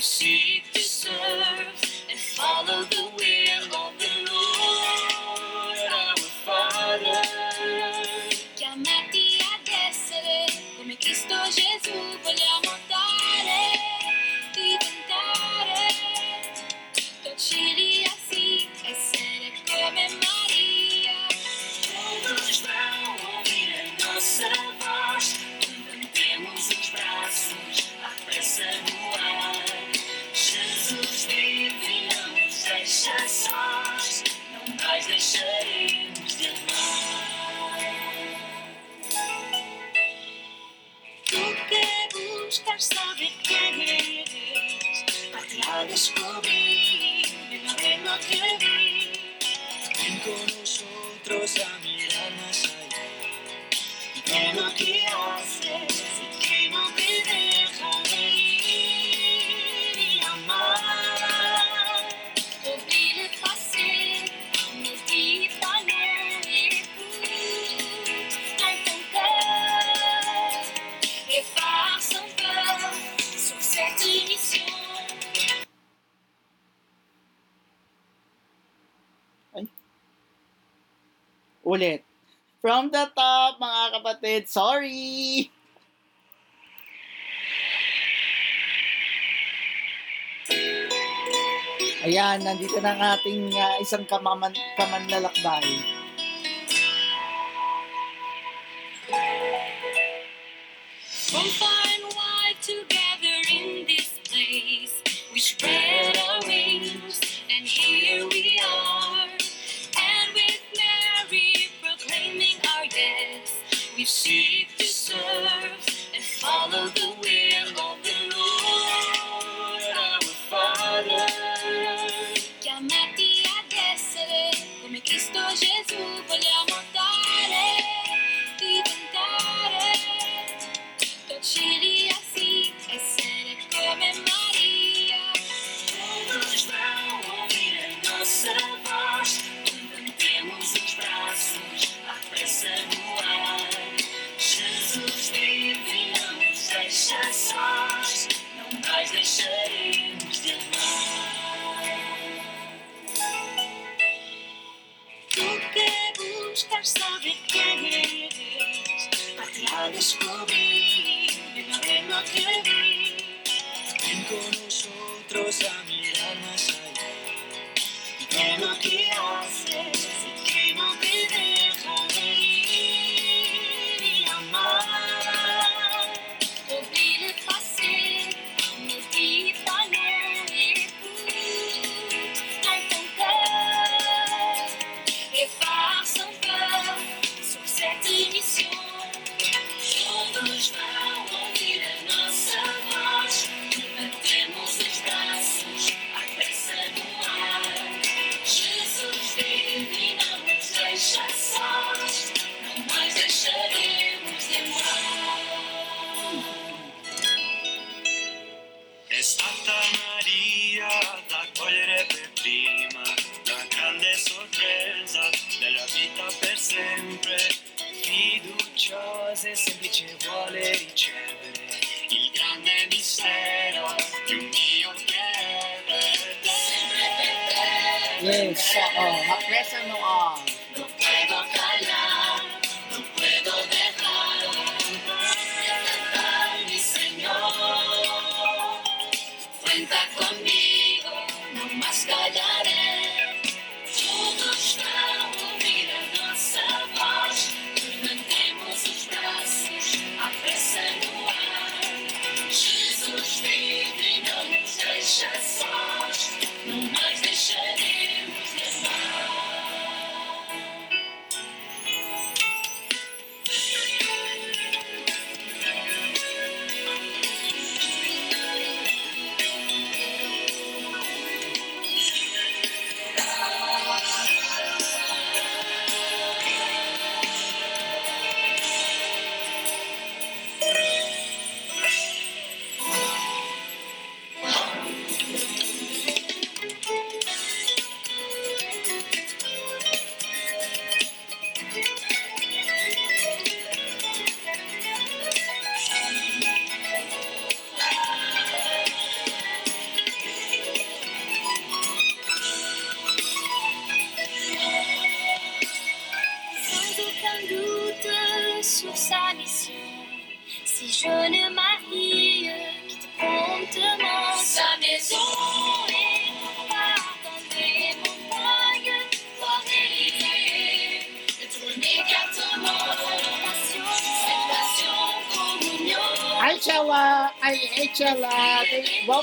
see it. Sorry! Ayan, nandito na ang ating uh, isang kamaman, kamanlalakbay. Bumpa!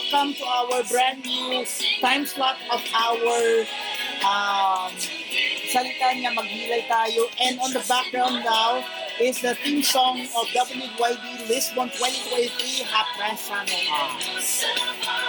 Welcome to our brand new time slot of our um, salita niya, maghilay tayo. And on the background now is the theme song of WYD Lisbon 2023, Hapresa no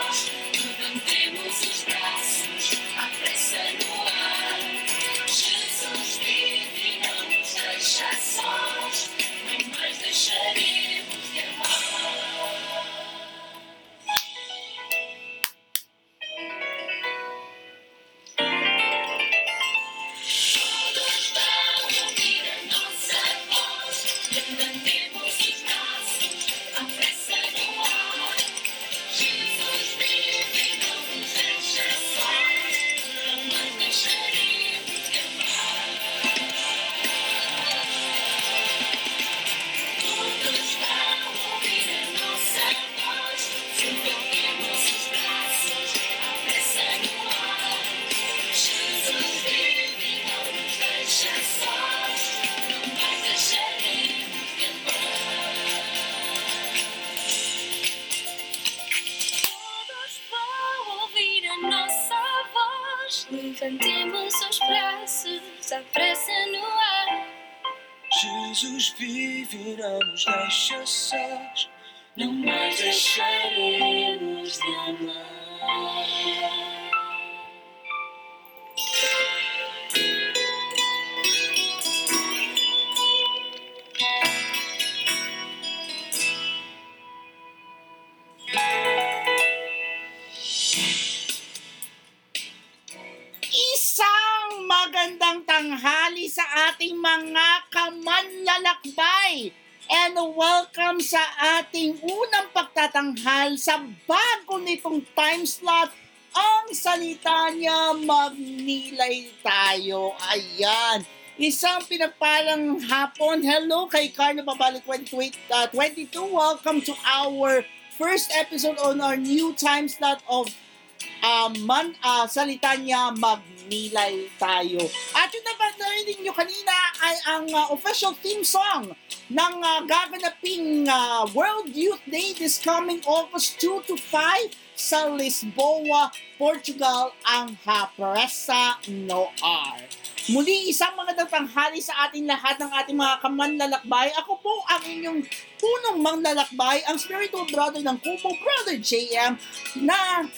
Isang pinagpalang hapon. Hello kay Carlo Babalik 2022. uh, Welcome to our first episode on our new time slot of um, man, ah, salita niya, magnilay tayo. At yung naman narinig nyo kanina ay ang ah, official theme song ng ah, gaganaping ah, World Youth Day this coming August 2 to 5 sa Lisboa, Portugal, ang Hapresa Noar. Muli, isang magandang tanghali sa ating lahat ng ating mga kamanlalakbay. Ako po ang inyong punong manlalakbay, ang spiritual brother ng Kubo, Brother JM, na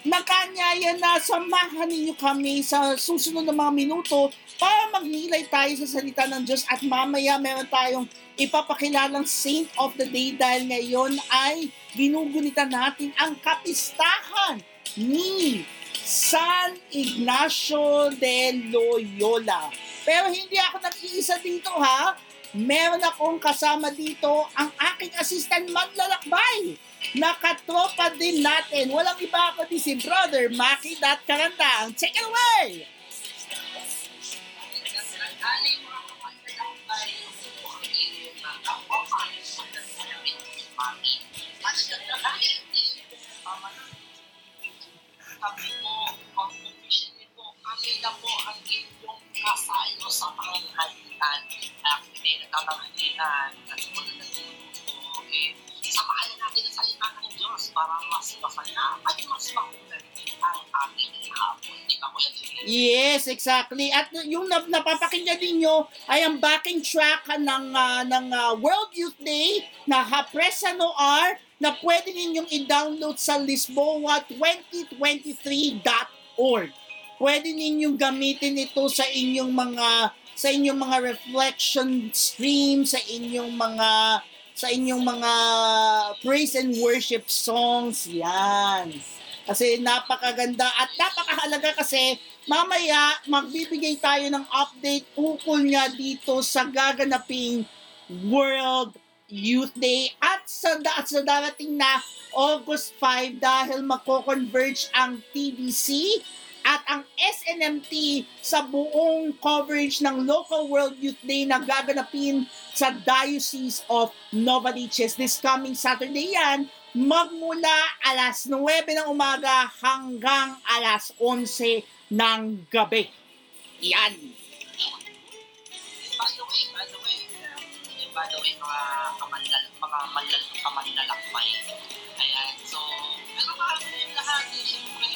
nakanyaya na samahan ninyo kami sa susunod na mga minuto para magnilay tayo sa salita ng Diyos at mamaya meron tayong ipapakilalang Saint of the Day dahil ngayon ay ginugunita natin ang kapistahan ni San Ignacio de Loyola. Pero hindi ako nag-iisa dito ha. Meron akong kasama dito ang aking assistant manlalakbay nakatropa din natin. Walang iba ako di si Brother Maki Dat Karandang. Take it away! ang official na po ang inyong kasayo sa panghalian. Actually, nagkatanghalian, at wala na dito, eh, samahan natin ang salita ng Diyos para mas masaya at mas makunan ang ating hapon. Yes, exactly. At yung nap- napapakinggan ninyo ay ang backing track ng ah, ng ah, World Youth Day na Hapresa Noar na pwede ninyong i-download sa lisboa2023.org. Pwede ninyong gamitin ito sa inyong mga sa inyong mga reflection stream, sa inyong mga sa inyong mga praise and worship songs. Yan. Kasi napakaganda at napakahalaga kasi mamaya magbibigay tayo ng update ukol nga dito sa gaganaping World Youth Day at sa, at sa darating na August 5 dahil magko-converge ang TBC at ang SNMT sa buong coverage ng Local World Youth Day na gaganapin sa Diocese of Novaliches this coming Saturday yan magmula alas 9 ng umaga hanggang alas 11 ng gabi. Yan. By the way, by the way, by the way, mga kamanlal, mga manlal, kamanlalakbay. Ayan, so, pero yung lahat, eh, syempre, dahil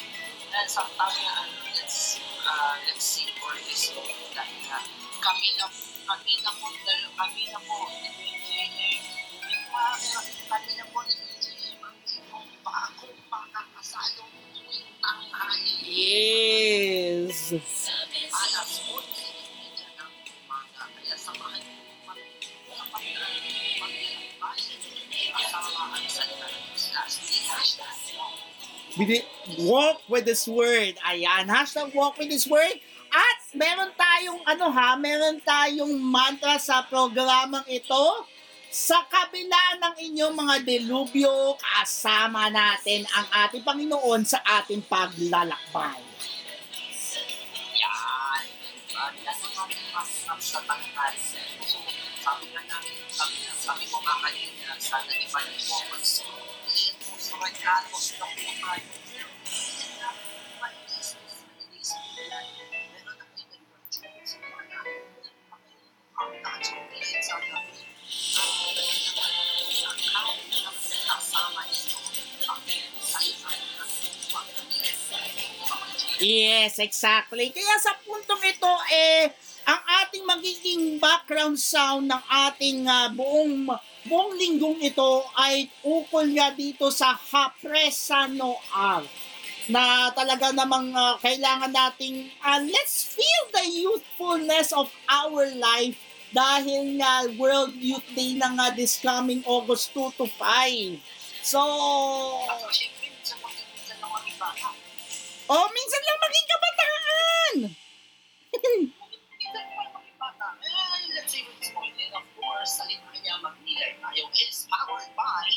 sa tayo, ano, let's, uh, let's sing for this Lord, dahil nga, kami na, kami na po, dahil kami na po, ni DJ, kami na po ni DJ, ang pa ako makakasalo tuwing tanghali. Yes. Alas 11 ng umaga. Kaya samahan niyo po kami sa paglalakbay kasama ang salita ng Diyos last day. Hashtag Bili- Walk with this word. Ayan, hashtag walk with this word. At meron tayong ano ha, meron tayong mantra sa programang ito. Sa kabila ng inyong mga delubyo, kasama natin ang ating Panginoon sa ating paglalakbay. yan. Ang aming masarap sa tanghal. So, sabi nga namin, sabi, sabi ko nga kanina, sana di ba niyo regalos na po tayo. Yes, exactly. Kaya sa puntong ito, eh, ang ating magiging background sound ng ating ah, buong buong linggong ito ay ukol nga dito sa Hapresa Noar na talaga namang ah, kailangan nating ah, let's feel the youthfulness of our life dahil nga World Youth Day na nga this coming August 2 to 5. So, oh, minsan lang maging kabataan! Minsan lang maging bata. Eh, let's say of course,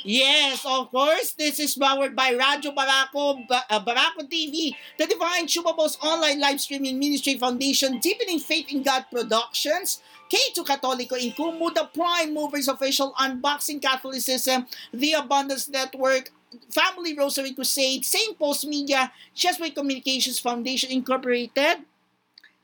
Yes, of course. This is powered by Radyo Barako, Ba- uh, Barako TV, the Divine Chumables Online Live Streaming Ministry Foundation, Deepening Faith in God Productions, K2 Catholico Incumu, the Prime Movers Official Unboxing Catholicism, The Abundance Network, Family Rosary Crusade, St. Paul's Media, Chessway Communications Foundation Incorporated,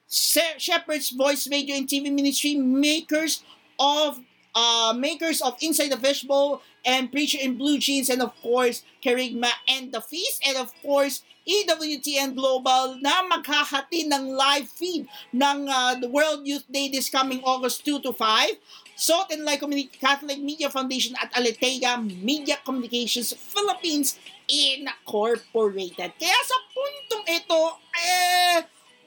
Shepherd's Voice Radio and TV Ministry, makers of uh, makers of Inside the Fishbowl and Preacher in Blue Jeans, and of course, Kerigma and the Feast, and of course, EWTN Global na maghahati ng live feed ng uh, the World Youth Day this coming August 2 to 5. Salt and Light Communi- Catholic Media Foundation at Aletea Media Communications Philippines Incorporated. Kaya sa puntong ito, eh,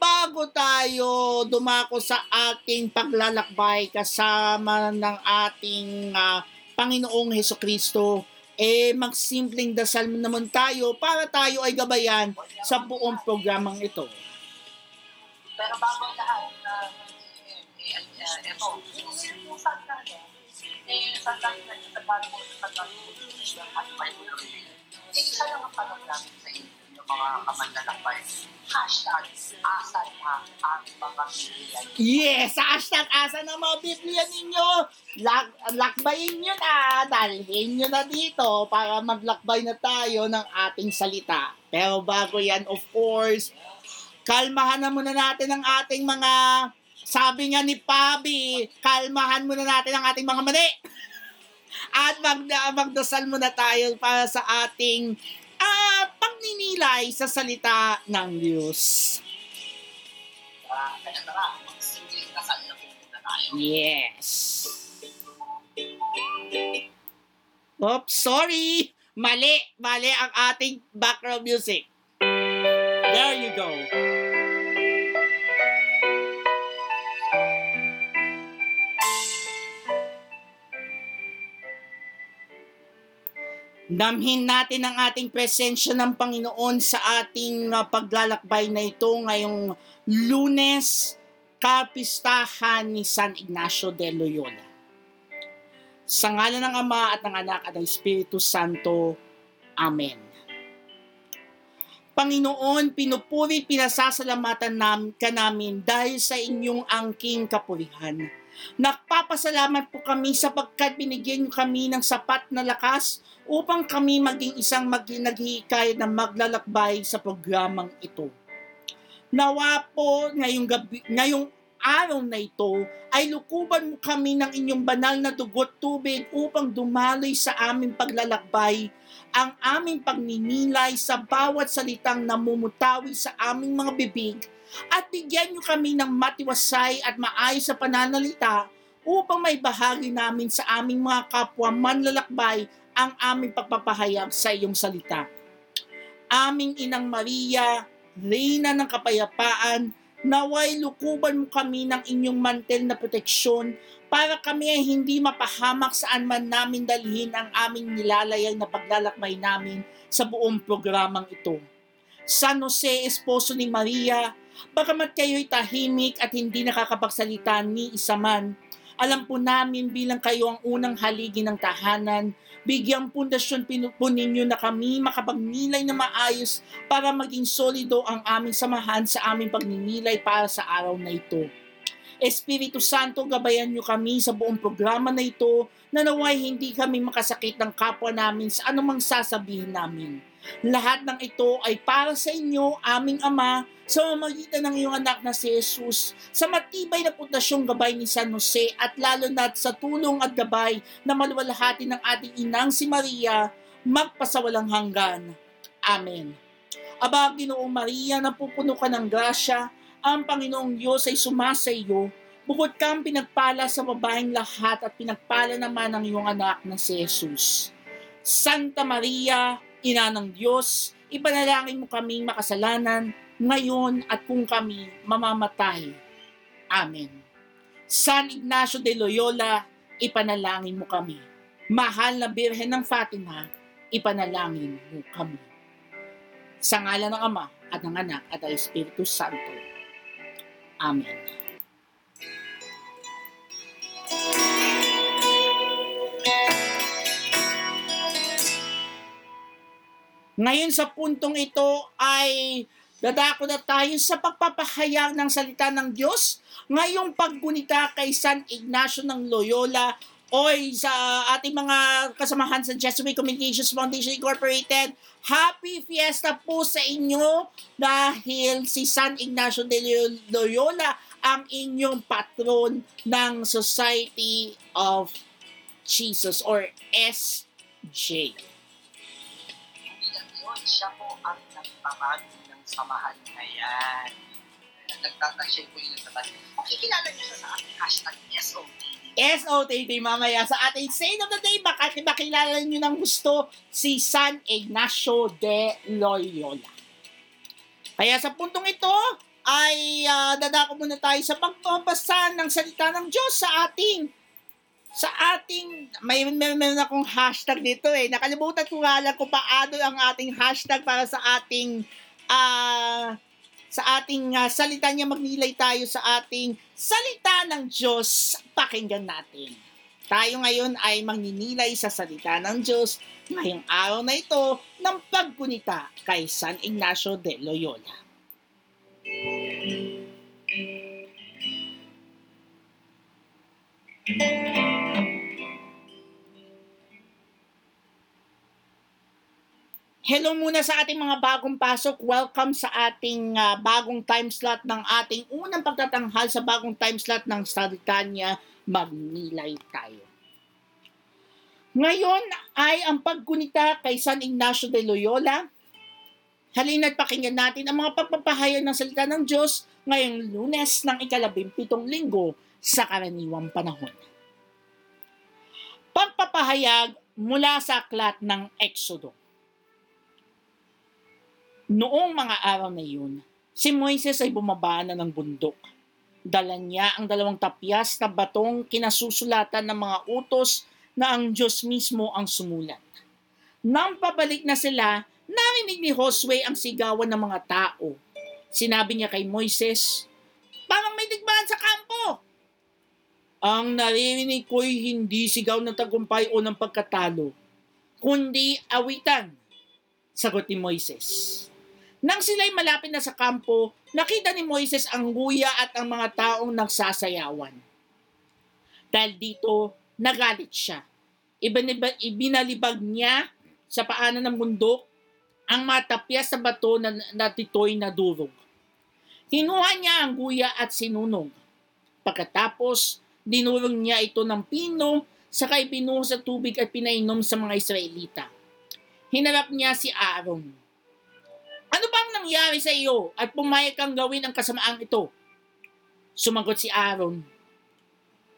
bago tayo dumako sa ating paglalakbay kasama ng ating ah, Panginoong Heso Kristo, eh magsimpleng dasal naman tayo para tayo ay gabayan sa buong programang ito. Pero bago lahat, uh, eh, uh, ito, yung eh, yung santa niya, sa bago, sa may eh, isa lang ang tanong namin sa inyo, yung mga kamanlalakbay. Hashtag, asan na ang mga Biblia? Yes, hashtag asa na mga Biblia ninyo. Lak lakbayin nyo na, dalhin nyo na dito para maglakbay na tayo ng ating salita. Pero bago yan, of course, kalmahan na muna natin ang ating mga, sabi nga ni Pabi, kalmahan muna natin ang ating mga mali. At mag magdasal muna tayo para sa ating pagninilay sa salita ng Diyos. Yes. Oops, sorry. Mali, mali ang ating background music. There you go. Damhin natin ang ating presensya ng Panginoon sa ating uh, paglalakbay na ito ngayong lunes, kapistahan ni San Ignacio de Loyola. Sa ngalan ng Ama at ng Anak at ng Espiritu Santo. Amen. Panginoon, pinupuri, pinasasalamatan nam, ka namin dahil sa inyong angking kapurihan. Nagpapasalamat po kami sapagkat binigyan niyo kami ng sapat na lakas upang kami maging isang mag naghihikayat na maglalakbay sa programang ito. Nawa po ngayong, gabi, ngayong araw na ito ay lukuban mo kami ng inyong banal na dugot tubig upang dumaloy sa aming paglalakbay ang aming pagninilay sa bawat salitang namumutawi sa aming mga bibig at bigyan niyo kami ng matiwasay at maayos sa pananalita upang may bahagi namin sa aming mga kapwa manlalakbay ang aming pagpapahayag sa iyong salita. Aming Inang Maria, Reyna ng Kapayapaan, naway lukuban mo kami ng inyong mantel na proteksyon para kami ay hindi mapahamak saan man namin dalhin ang aming nilalayang na paglalakbay namin sa buong programang ito. San Jose, esposo ni Maria, bagamat kayo'y tahimik at hindi nakakapagsalita ni isa man, alam po namin bilang kayo ang unang haligi ng tahanan, bigyang pundasyon po ninyo na kami makapagnilay na maayos para maging solido ang aming samahan sa aming pagninilay para sa araw na ito. Espiritu Santo, gabayan niyo kami sa buong programa na ito na naway hindi kami makasakit ng kapwa namin sa anumang sasabihin namin. Lahat ng ito ay para sa inyo, aming Ama, sa mamagitan ng iyong anak na si Jesus, sa matibay na pundasyong gabay ni San Jose at lalo na sa tulong at gabay na maluwalhati ng ating inang si Maria, magpasawalang hanggan. Amen. Aba, Ginoong Maria, napupuno ka ng grasya, ang Panginoong Diyos ay sumasa iyo, bukod kang pinagpala sa babaeng lahat at pinagpala naman ang iyong anak na si Jesus. Santa Maria, Ina ng Diyos, ipanalangin mo kaming makasalanan, ngayon at kung kami mamamatay. Amen. San Ignacio de Loyola, ipanalangin mo kami. Mahal na Birhen ng Fatima, ipanalangin mo kami. Sa ngalan ng Ama at ng Anak at ng Espiritu Santo. Amen. Ngayon sa puntong ito ay dadako na tayo sa pagpapahayag ng salita ng Diyos. Ngayong paggunita kay San Ignacio ng Loyola o sa ating mga kasamahan sa Jesuit Communications Foundation Incorporated, Happy Fiesta po sa inyo dahil si San Ignacio de Loyola ang inyong patron ng Society of Jesus or SJ. Yun, siya po ang nagpapag ng samahan na yan. Nagtatag siya po yung nagtatag. Makikilala niyo sa ating hashtag SOTD. SOTD mamaya sa ating Saint of the Day. Baka makilala nyo ng gusto si San Ignacio de Loyola. Kaya sa puntong ito, ay uh, dadako muna tayo sa pagbabasa ng salita ng Diyos sa ating sa ating, may meron akong hashtag dito eh. Nakalimutan ko nga lang kung paano ang ating hashtag para sa ating uh, sa ating uh, salita niya magnilay tayo sa ating salita ng Diyos. Pakinggan natin. Tayo ngayon ay magninilay sa salita ng Diyos ngayong araw na ito ng pagkunita kay San Ignacio de Loyola. Hello muna sa ating mga bagong pasok. Welcome sa ating uh, bagong time slot ng ating unang pagtatanghal sa bagong time slot ng Saltanya Magnilay tayo. Ngayon ay ang pagkunita kay San Ignacio de Loyola. Halina't pakinggan natin ang mga pagpapahayag ng salita ng Diyos ngayong lunes ng ikalabimpitong linggo sa karaniwang panahon. Pagpapahayag mula sa aklat ng Exodo. Noong mga araw na yun, si Moises ay bumaba na ng bundok. Dala niya ang dalawang tapyas na batong kinasusulatan ng mga utos na ang Diyos mismo ang sumulat. Nang pabalik na sila, narinig ni Josue ang sigawan ng mga tao. Sinabi niya kay Moises, parang may digmaan sa kampo. Ang naririnig ko'y hindi sigaw ng tagumpay o ng pagkatalo, kundi awitan, sagot ni Moises. Nang sila'y malapit na sa kampo, nakita ni Moises ang guya at ang mga taong nagsasayawan. Dahil dito, nagalit siya. Ibinalibag niya sa paanan ng bundok ang matapyas sa bato na natitoy na durog. Kinuha niya ang guya at sinunog. Pagkatapos, dinurog niya ito ng pino, sakay pinuho sa tubig at pinainom sa mga Israelita. Hinarap niya si Aaron. Ano bang nangyari sa iyo at pumayag kang gawin ang kasamaang ito? Sumagot si Aaron.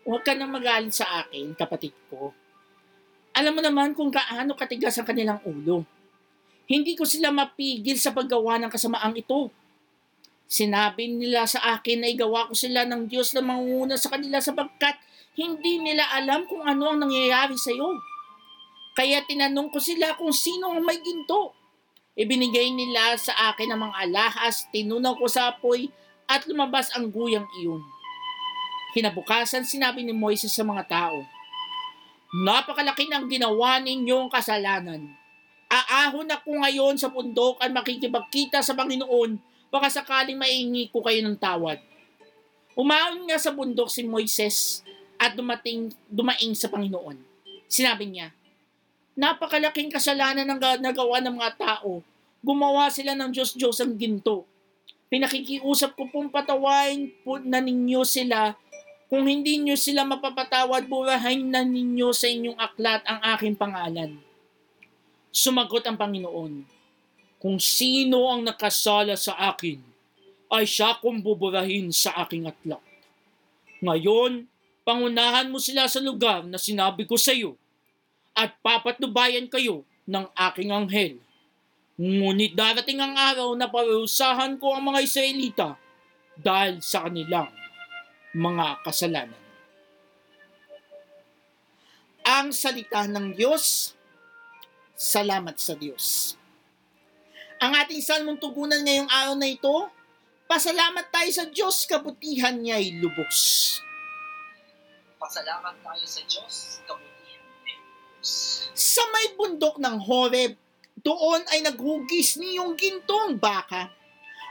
Huwag ka nang magalit sa akin, kapatid ko. Alam mo naman kung gaano katigas ang kanilang ulo. Hindi ko sila mapigil sa paggawa ng kasamaang ito. Sinabi nila sa akin na igawa ko sila ng Diyos na manguna sa kanila sapagkat hindi nila alam kung ano ang nangyayari sa iyo. Kaya tinanong ko sila kung sino ang may ginto. Ibinigay nila sa akin ang mga alahas, tinunaw ko sa apoy, at lumabas ang guyang iyon. Kinabukasan sinabi ni Moises sa mga tao, Napakalaki ng ginawa ninyong kasalanan. Aahon ako ngayon sa bundok at makikipagkita sa Panginoon baka sakaling maingi ko kayo ng tawad. Umahon nga sa bundok si Moises at dumating, dumaing sa Panginoon. Sinabi niya, napakalaking kasalanan ng nagawa ng mga tao. Gumawa sila ng Diyos-Diyos ang ginto. Pinakikiusap ko pong patawain po na ninyo sila. Kung hindi nyo sila mapapatawad, burahin na ninyo sa inyong aklat ang aking pangalan. Sumagot ang Panginoon, Kung sino ang nakasala sa akin, ay siya kong buburahin sa aking aklat. Ngayon, pangunahan mo sila sa lugar na sinabi ko sa iyo at papatnubayan kayo ng aking anghel. Ngunit darating ang araw na parusahan ko ang mga Israelita dahil sa kanilang mga kasalanan. Ang salita ng Diyos, salamat sa Diyos. Ang ating salmong tugunan ngayong araw na ito, pasalamat tayo sa Diyos, kabutihan niya ay lubos. Pasalamat tayo sa Diyos, kabutihan. Sa may bundok ng Horeb, doon ay naghugis niyong gintong baka.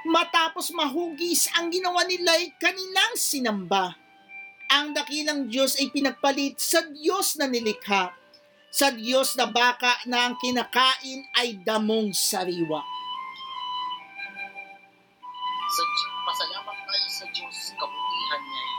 Matapos mahugis, ang ginawa nila ay kanilang sinamba. Ang dakilang Diyos ay pinagpalit sa Diyos na nilikha. Sa Diyos na baka na ang kinakain ay damong sariwa. Sa, pasalamat tayo sa Diyos, kabutihan niya.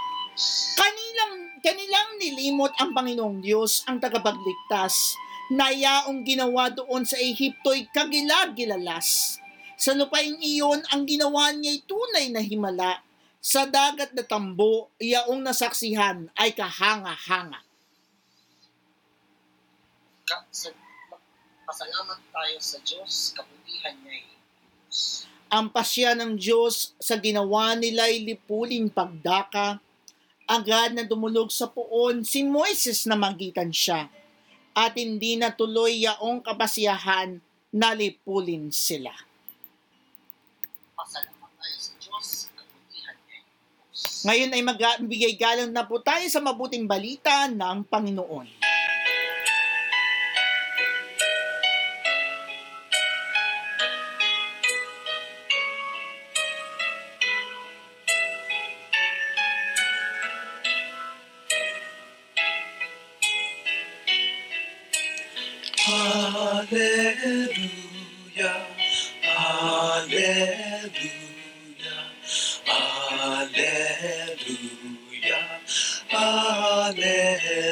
Kanilang, kanilang nilimot ang Panginoong Diyos, ang tagapagligtas, na yaong ginawa doon sa Ehipto'y kagilag-gilalas. Sa lupaing iyon, ang ginawa niya'y tunay na himala. Sa dagat na tambo, yaong nasaksihan ay kahanga-hanga. Ka, sa, pasalamat tayo sa Diyos, kabutihan niya. Ang pasya ng Diyos sa ginawa nila'y lipuling pagdaka. Agad na dumulog sa puon si Moises na magitan siya at hindi na tuloy yaong kapasiyahan na lipulin sila. Pasalamat tayo sa Diyos, kabutihan niya ay Diyos. Ngayon ay magbigay galang na po tayo sa mabuting balita ng Panginoon.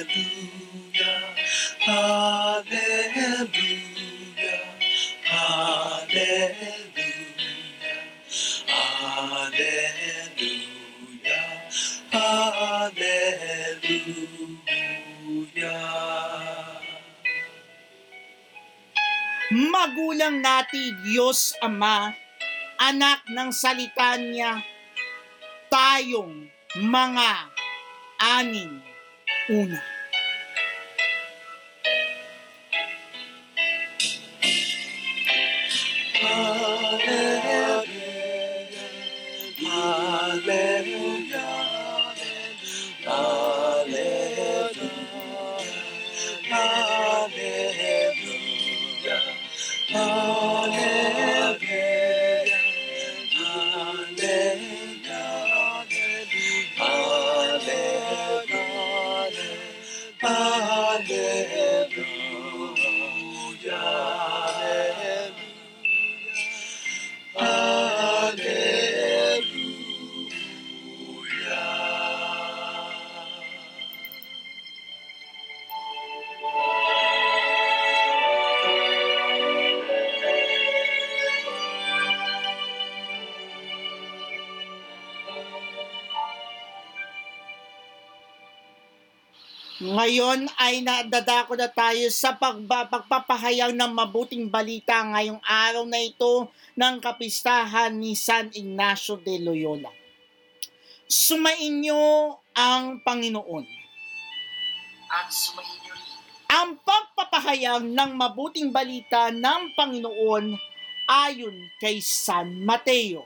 Hallelujah, Hallelujah, Hallelujah, Hallelujah, Hallelujah. Magulang natin, Diyos Ama, anak ng salita niya, tayong mga aning una. Ngayon ay nadadako na tayo sa pagba, pagpapahayag ng mabuting balita ngayong araw na ito ng kapistahan ni San Ignacio de Loyola. Sumainyo ang Panginoon. At sumayin niyo rin Ang pagpapahayag ng mabuting balita ng Panginoon ayon kay San Mateo.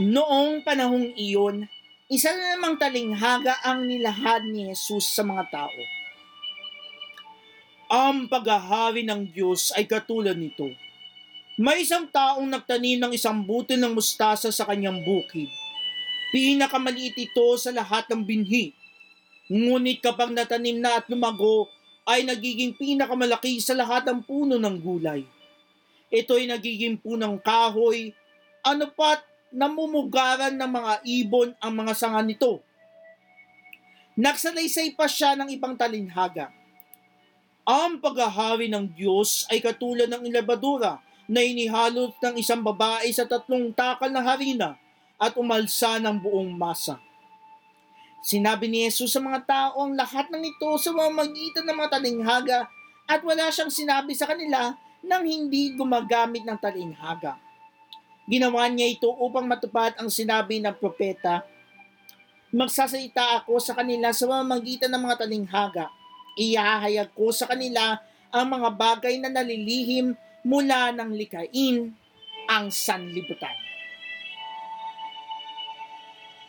Noong panahong iyon, isa na namang talinghaga ang nilahad ni Jesus sa mga tao. Ang paghahari ng Diyos ay katulad nito. May isang taong nagtanim ng isang butil ng mustasa sa kanyang bukid. Pinakamaliit ito sa lahat ng binhi. Ngunit kapag natanim na at lumago, ay nagiging pinakamalaki sa lahat ng puno ng gulay. Ito ay nagiging punang kahoy, ano pat namumugaran ng mga ibon ang mga sanga nito. Nagsalaysay pa siya ng ibang talinhaga. Ang paghahari ng Diyos ay katulad ng ilabadura na inihalot ng isang babae sa tatlong takal na harina at umalsa ng buong masa. Sinabi ni Jesus sa mga tao ang lahat ng ito sa mamagitan ng mga talinghaga at wala siyang sinabi sa kanila nang hindi gumagamit ng talinghaga. Ginawa niya ito upang matupad ang sinabi ng propeta. Magsasalita ako sa kanila sa mamagitan ng mga talinghaga. Iyahayag ko sa kanila ang mga bagay na nalilihim mula ng likain ang sanlibutan.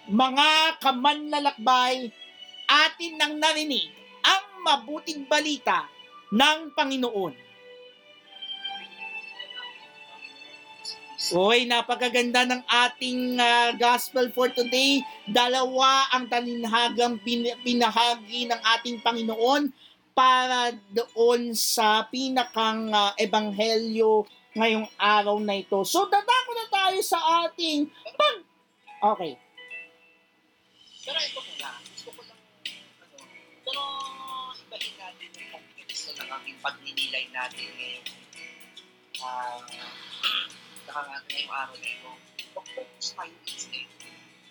Mga kamanlalakbay, atin nang narinig ang mabuting balita ng Panginoon. Uy, napakaganda ng ating ah, gospel for today. Dalawa ang talinhagang pin- pinahagi ng ating Panginoon para doon sa pinakang ah, ebanghelyo ngayong araw na ito. So, dadako na tayo sa ating pag... Okay. Pero ito muna, gusto ko lang, ano, pero ibahin natin yung context ng aming pagninilay natin ngayon. Ah, uh, ngayong araw na ito. Pag-focus tayo instead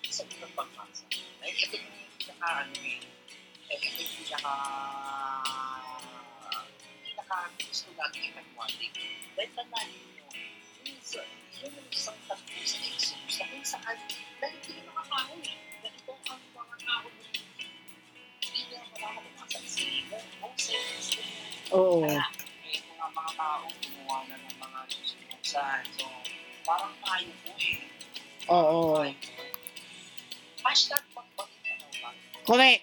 sa unang pagbasa. Dahil ito yung pinaka, ano eh, ito yung pinaka, pinaka gusto natin ipagwaling. Dahil tandaan nyo, minsan, yun yung isang tatlo sa Exodus na kung saan, dahil hindi na makakaon eh ganito ang mga tao na hindi na makakapag sa Moses, Oo. kaya mga mga tao gumawa na ng mga susunod So, parang tayo po eh. Oo. Tayo po. Hashtag pagbalik na ba? Correct.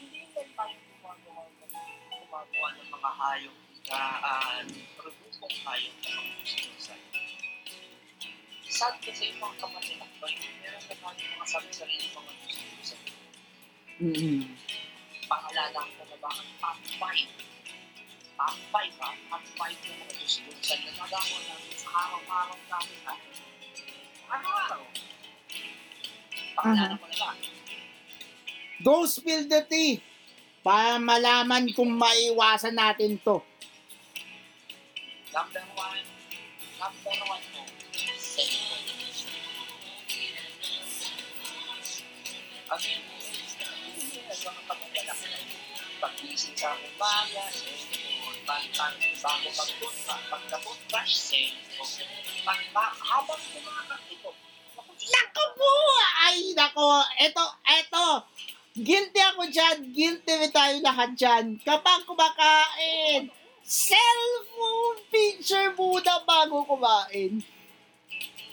Hindi lang tayo gumagawa ng gumagawa ng mga hayop na uh, produktong hayop na mga susunod Sad kasi yung mga kamanilakbay, meron na tayo mga sabi-sarili mga susunod mm paalala ko na ba ang top 5? Top 5 ha? Top 5 yung mga susunod na nagawa namin sa araw-araw namin ha? Araw-araw. Paalala ko na ba? Go spill the tea para malaman kung maiwasan natin to. Number 1, number 1 mo, cellphone. Ang hindi na sa. Pag-ising sa Pag- Bago magpunta, pagka-toothbrush, cellphone. Pag- pa- Habang kumakain ito, Nako po! Ay, nako. Eto, eto. Guilty ako dyan. Guilty rin tayo lahat dyan. Kapag kumakain, cellphone picture muna bago kumain.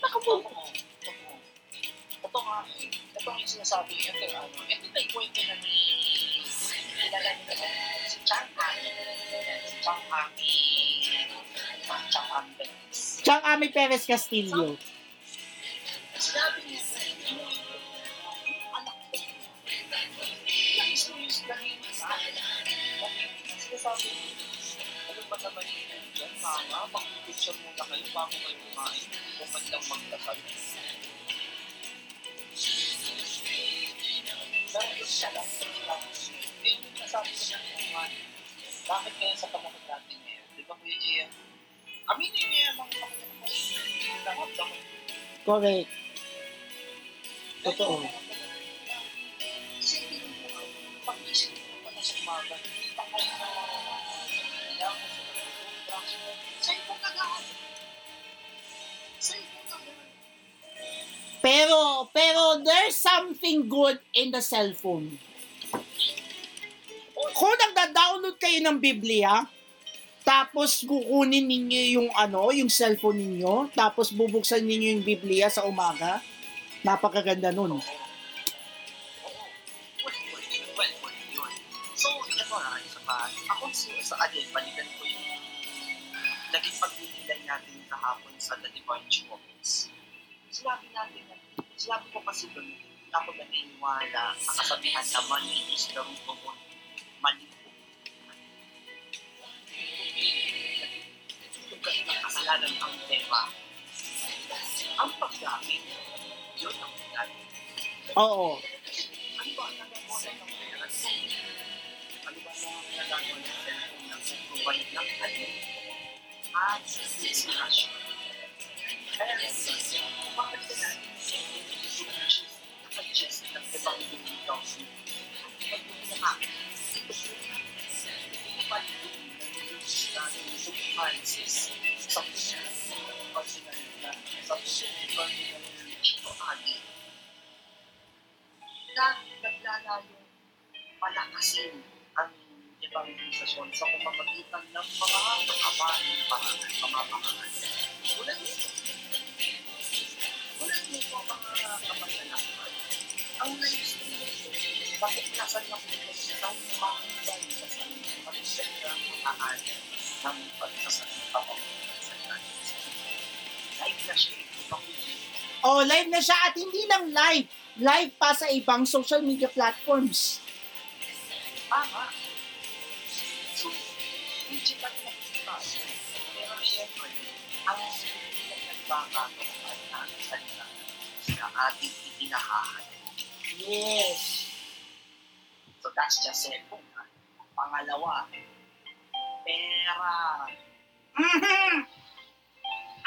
Nako po. Ito nga. Ito nga yung sinasabi. Ito yung ano. Ito na ikwento na ni kilala niyo na si Chang Ami. Chang Ami. Chang Ami Perez. Chang Ami Perez Castillo. Sinabi niya anak ko. Nais-nais lang yung sa akin. Sinasabi niya, ano ba naman yan, mama? Pag-picture muna kayo bago kayo. Kung yun. Yun ng mga bakit kaya sa panahon natin ngayon? Di ba Kuya Jaya? Aminin niya yung mga panahon. Correct. Totoo. Isipin mo pag-isip mo pa na sa umaga, kita ka na kaya mo sa drugs mo. Sa'yo mo kagawin. Sa'yo mo kagawin. Pero, pero there's something good in the cellphone. Kung nagda-download kayo ng Biblia, tapos kukunin ninyo yung ano, yung cellphone ninyo, tapos bubuksan ninyo yung Biblia sa umaga, napakaganda nun. So, ito na, pa. Ako sa, again, balikan ko yung naging pagpipilay natin kahapon sa The Divine Choice. Sinabi natin na, sinabi ko kasi doon, ako naniniwala sa kasabihan na mali is the root of all. Mali po. Tugas ng kasalanan ang tema. Ang paggamit, yun ang paggamit. Oo. Ano ba ang nagagawa ng pera? Ano ba ang nagagawa ng cellphone ng provide ng ano? At inspiration. Kaya, kung bakit ka na nakadjust ng ibang bumitaw sa pag na naglalayo palakasin ang evangelisasyon sa pamamagitan ng mga makabaling paraan, pamamahaan. Tulad nito. Tulad nito mga kamanlalakad. Ang nais bakit nasan na po isang mahibay sa sarili, pag-isang makaan ng pagsasalita mo sa. Live na siya, ibang Oh, live na siya at hindi lang live. Live pa sa ibang social media platforms. Tama. Digital na kita. Pero siyempre, ang nagbakatong ay ang salita na ating ipinahahal. Yes. So, that's just it. Pangalawa, pera. Mhm.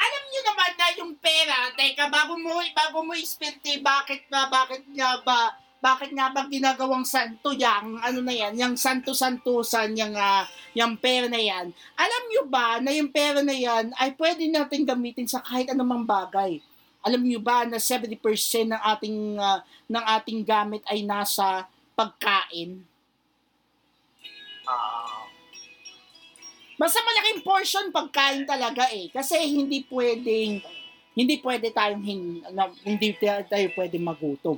Alam niyo naman na yung pera, teka, bago mo, bago mo ispente, bakit ba, bakit nga ba, bakit nga ba ginagawang santo yang, ano na yan, yung santo-santusan, yung, ah, yung pera na yan. Alam niyo ba na yung pera na yan ay pwede natin gamitin sa kahit anumang bagay? Alam niyo ba na 70% ng ating, ah, ng ating gamit ay nasa pagkain? Ah, Basta malaking portion pagkain talaga eh. Kasi hindi pwedeng, hindi pwede tayong hin, na- hindi tayo pwedeng magutom.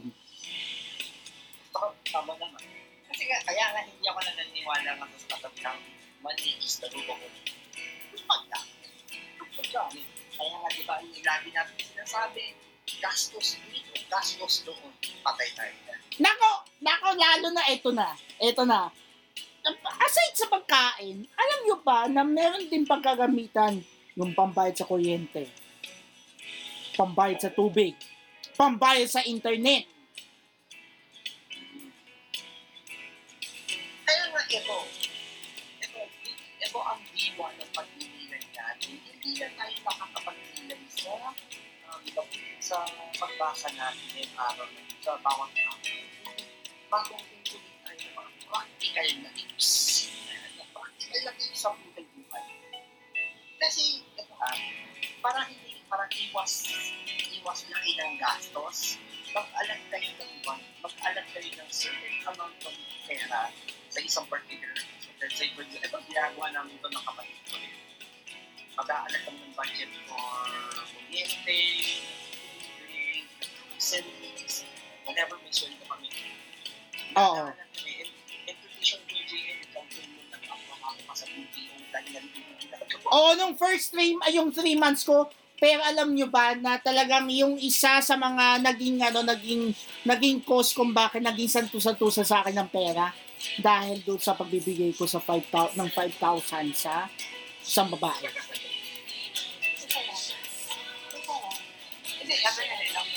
tama naman. Kasi nga, kaya nga hindi ako nananiwala nga sa katabi ng mali is the root of all. Paggamit. Kaya nga, di ba, lagi natin sinasabi, gastos dito, gastos doon, patay tayo. Nako, nako, lalo na ito na. Ito na. Aside sa pagkain, alam nyo ba na meron din pagkagamitan yung pambayad sa kuryente, pambayad sa tubig, pambayad sa internet. Kaya nga ito, ito, ito ang diwa ng pagbibilan natin. Hindi na tayo makakapagbilan sa um, sa pagbasa natin ng araw sa bawat araw. Bagong tutuloy tayo ng mga practical na tips. Practical na tips sa buhay yung three months ko, pero alam nyo ba na talagang yung isa sa mga naging ano naging naging cause kung bakit naging santusa-tusa sa akin ng pera dahil doon sa pagbibigay ko sa 5,000 ng 5,000 sa isang babae. Hindi, ano yan eh, lang,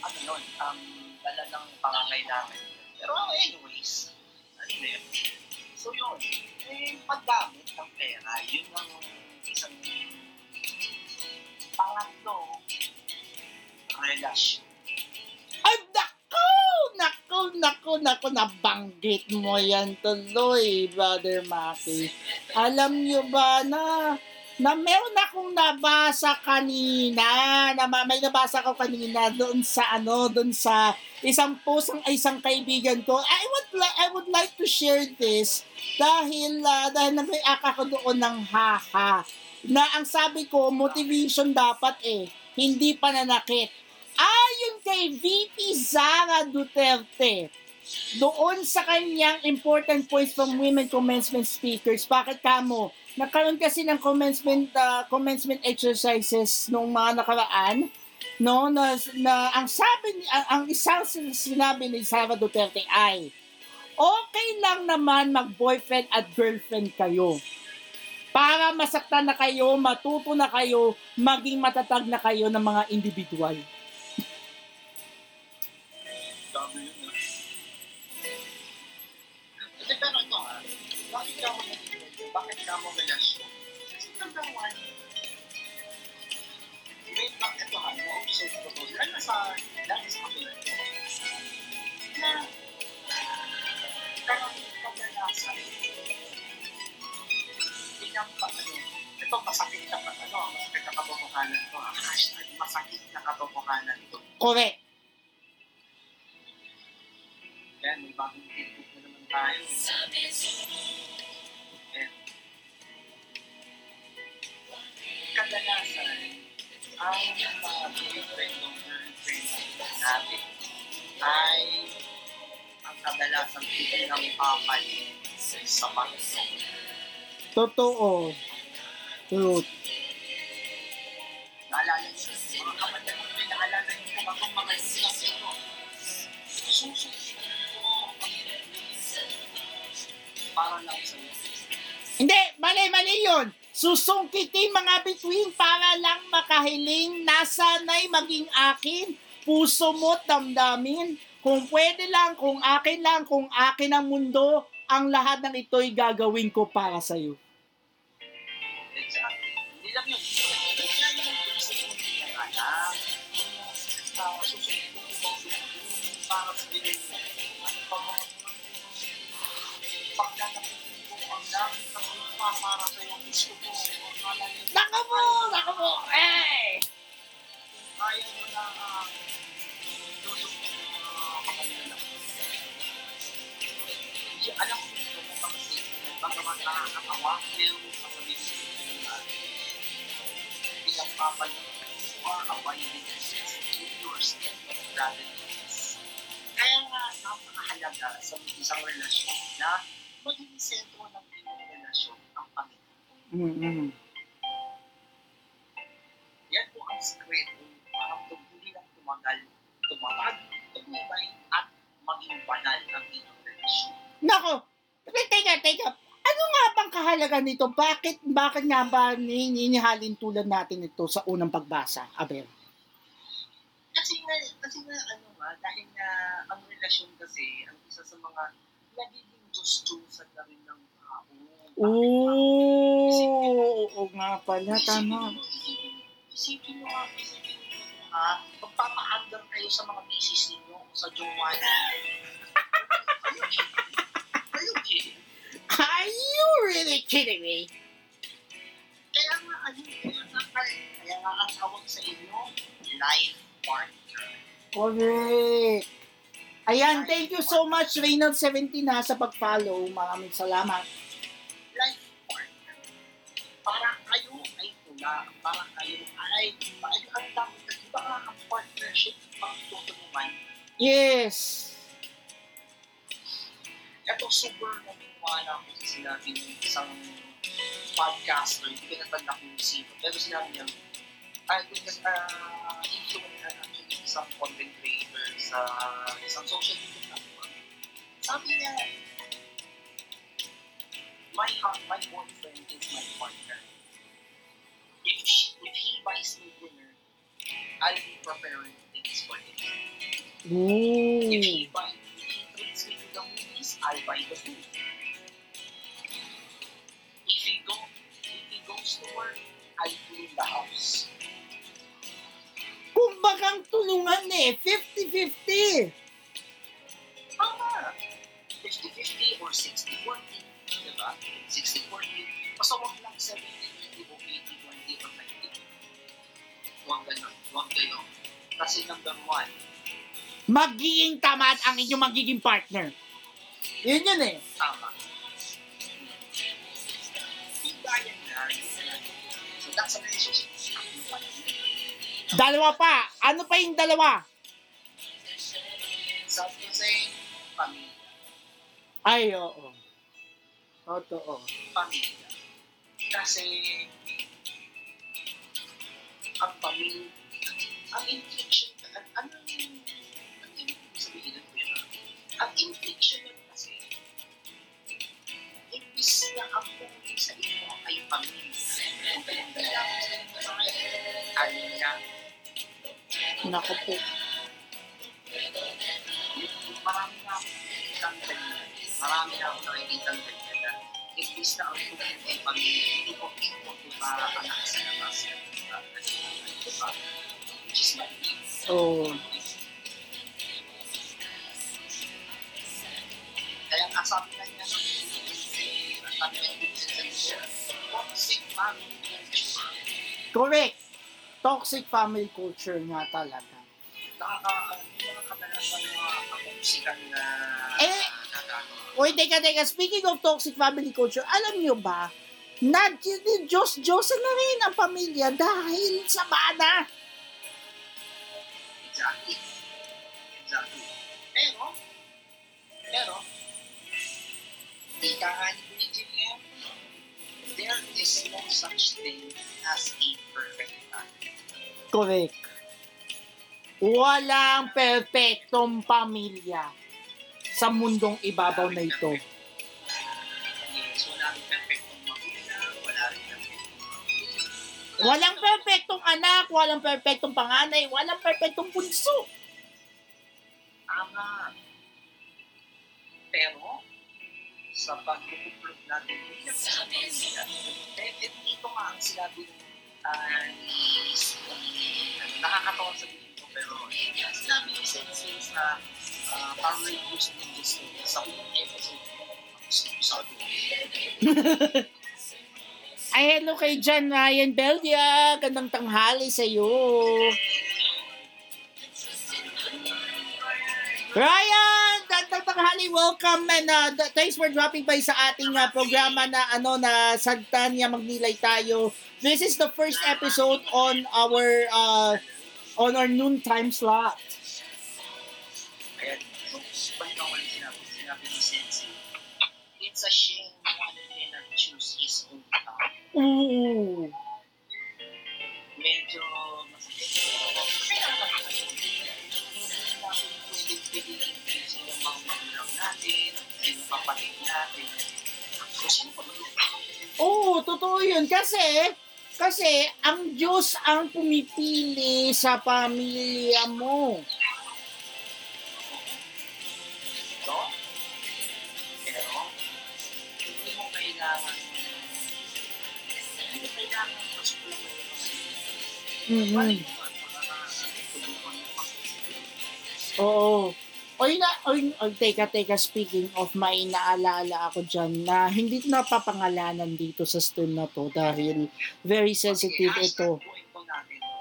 ano, um, dala ng pangangailangan. Pero anyways, ano na yun. So yun, eh, paggamit ng pera, yun ang Pangatlo, relasyon. Ay, nako! Nako, nako, nako, nabanggit mo yan tuloy, Brother Maki. Alam nyo ba na na meron akong nabasa kanina, na ma- may nabasa ko kanina doon sa ano, doon sa isang post ng isang kaibigan ko. I would like I would like to share this dahil uh, dahil nag-react ako doon ng haha. Na ang sabi ko, motivation dapat eh, hindi pananakit. Ayon kay VP Zara Duterte, doon sa kanyang important points from women commencement speakers, bakit kamo? Nagkaroon kasi ng commencement uh, commencement exercises nung mga nakaraan, no, na, na ang sabi ang, ang isang sin- sinabi ni Sara Duterte ay okay lang naman mag-boyfriend at girlfriend kayo. Para masaktan na kayo, matuto na kayo, maging matatag na kayo ng mga individual. Ah. Ah, bakit ka mo mo relasyon? Kasi ha, na-observe ko to, lalo sa, lalo sa kapila ko, na karamihan kadalasan, tingnan pa ano, ito masakit na pa, ano, masakit na katotohanan to, ha, hashtag masakit na katotohanan to. Correct. Yan, may bagong Facebook na naman tayo. Ayan. Kadalasan, ang mga boyfriend o girlfriend natin ay ang kadalasan ng papalit sa Panginoon. Totoo. Truth. Naalala niyo, mga kapatid mo, may naalala niyo kung akong mga. Susunod ko para lang sa. Hindi, mali, mali yun. Susungkitin mga bituin para lang makahiling nasanay maging akin. Puso mo't damdamin. Kung pwede lang, kung akin lang, kung akin ang mundo, ang lahat ng ito'y gagawin ko para sa'yo. Exactly. Hindi yun. Kung susunod para sa iyo. Ano pa mga pagkakapit ko ang dami kumpa para sa iyo. Gusto ko, Naka! Eh! kaya mo na uh, nakakatawa, sasabihin ko na pinagpapalit or abiding in your step of godliness. Kaya nga, napakahalaga sa isang relasyon na maging sentro ng inyong relasyon ang Panginoon. Mm-mm. Yan po ang sekreto para hindi lang tumagal, tumatag, tumibay, at maging banal ang inyong relasyon. Nako! Teka, teka. Ano nga bang kahalaga nito? Bakit, bakit nga ba ninihalin tulad natin ito sa unang pagbasa, Abel? Kasi nga, kasi nga, ano nga, dahil nga, ang relasyon kasi, ang isa sa mga nagiging Diyos-Diyosan na rin ng tao. Oo, oo nga pala, tama. Isipin, mo nga, isipin mo ha, magpapaandar kayo sa mga misis ninyo, sa jowa niyo. Are you kidding? Are you really kidding me? Kaya nga, ano, kaya nga, kaya nga ang tawag sa inyo, life partner. Correct. Ayan, thank you so much, Reynald17 ha, sa pag-follow. Maraming salamat. life partner. Para kayo ay tula, para kayo ay, ay ang tawag, di ba nga ang partnership ang tutulungan? Yes. Ito super naniniwala ko sa sinabi ng isang podcaster, hindi ko natanda kung sino, pero sinabi niya, ay, because, uh, influencer actually isang content creator sa isang social media platform. Sabi niya, my my boyfriend is my partner. If she, if he buys me dinner, I'll be preparing things for him. If Ooh. he buy, if he treats me to the movies, I'll buy the food. work, I clean the house. Kung bakang tulungan eh, 50-50. Tama. 50-50 or 60-40. Diba? 60-40. Basta huwag lang sabihin hindi mo 80-20 or 90. Huwag ganun. Huwag ganun. Kasi number one, magiging tamad ang inyong magiging partner. Yun yun eh. Tama. Dalawa pa. Ano pa yung dalawa? Ko sa'yo, pamilya. Ay, oo. Totoo. pamilya. Kasi ang pamilya, ang infliction, an, ano yung, ano yung sabihin ng kuya? Ang infliction nun kasi, imbis na ang pumili sa inyo ay pamilya, ang pinagdala ko sa inyo sa akin, niya, Nako po. marami na akong nakikitang ganyan. Marami na akong nakikitang ganyan na imbis na ang pumili ay pamilya, hindi ko ito diba anak sa labas. Diba? Diba? Which is not me. Oo. Kaya nga sabi na niya, sabi na niya, toxic family culture. Correct. Toxic family culture nga talaga. Nakaka, hindi naman kadalasan mga kapusikan na Eh. Uy, teka, teka. Speaking of toxic family culture, alam nyo ba, na Diyos, Diyos na rin ang pamilya dahil sa mana. Exactly. Exactly. Pero, pero, Kuya Jim, there is no such thing as a perfect family. Correct. Walang perfectong pamilya sa mundong ibabaw na ito. Yes, wala rin perfectong magulang, wala rin perfectong magulang. Walang perfectong anak, walang perfectong panganay, walang perfectong bunso. Tama. Pero, sa pagkukuplot natin bilang sa pamilya, dito nga ang sinabi uh, ni nakakatawa sa dito, pero sinabi ni Sensei sa uh, Family Use ng Gusto sa episode sa Ay, hello kay John Ryan Beldia. Gandang tanghali sa iyo. Ryan, gandang tanghali. Welcome and uh, th- thanks for dropping by sa ating uh, programa na ano na Sagtanya Magnilay tayo. This is the first episode on our uh, on our slot. Sinabi ni Sensei, it's a shame one cannot choose his own path. Ooh. Kapatid natin. So, sino? Oo, totoo yun. Kasi, kasi, ang Diyos ang pumipili sa pamilya mo. No? Pero, hindi mo kailangan hindi mo kailangan masukulan mo yung mga Oy na, oy, oy, teka, teka, speaking of, may naalala ako dyan na hindi napapangalanan dito sa stream na to dahil very sensitive Okay, ito.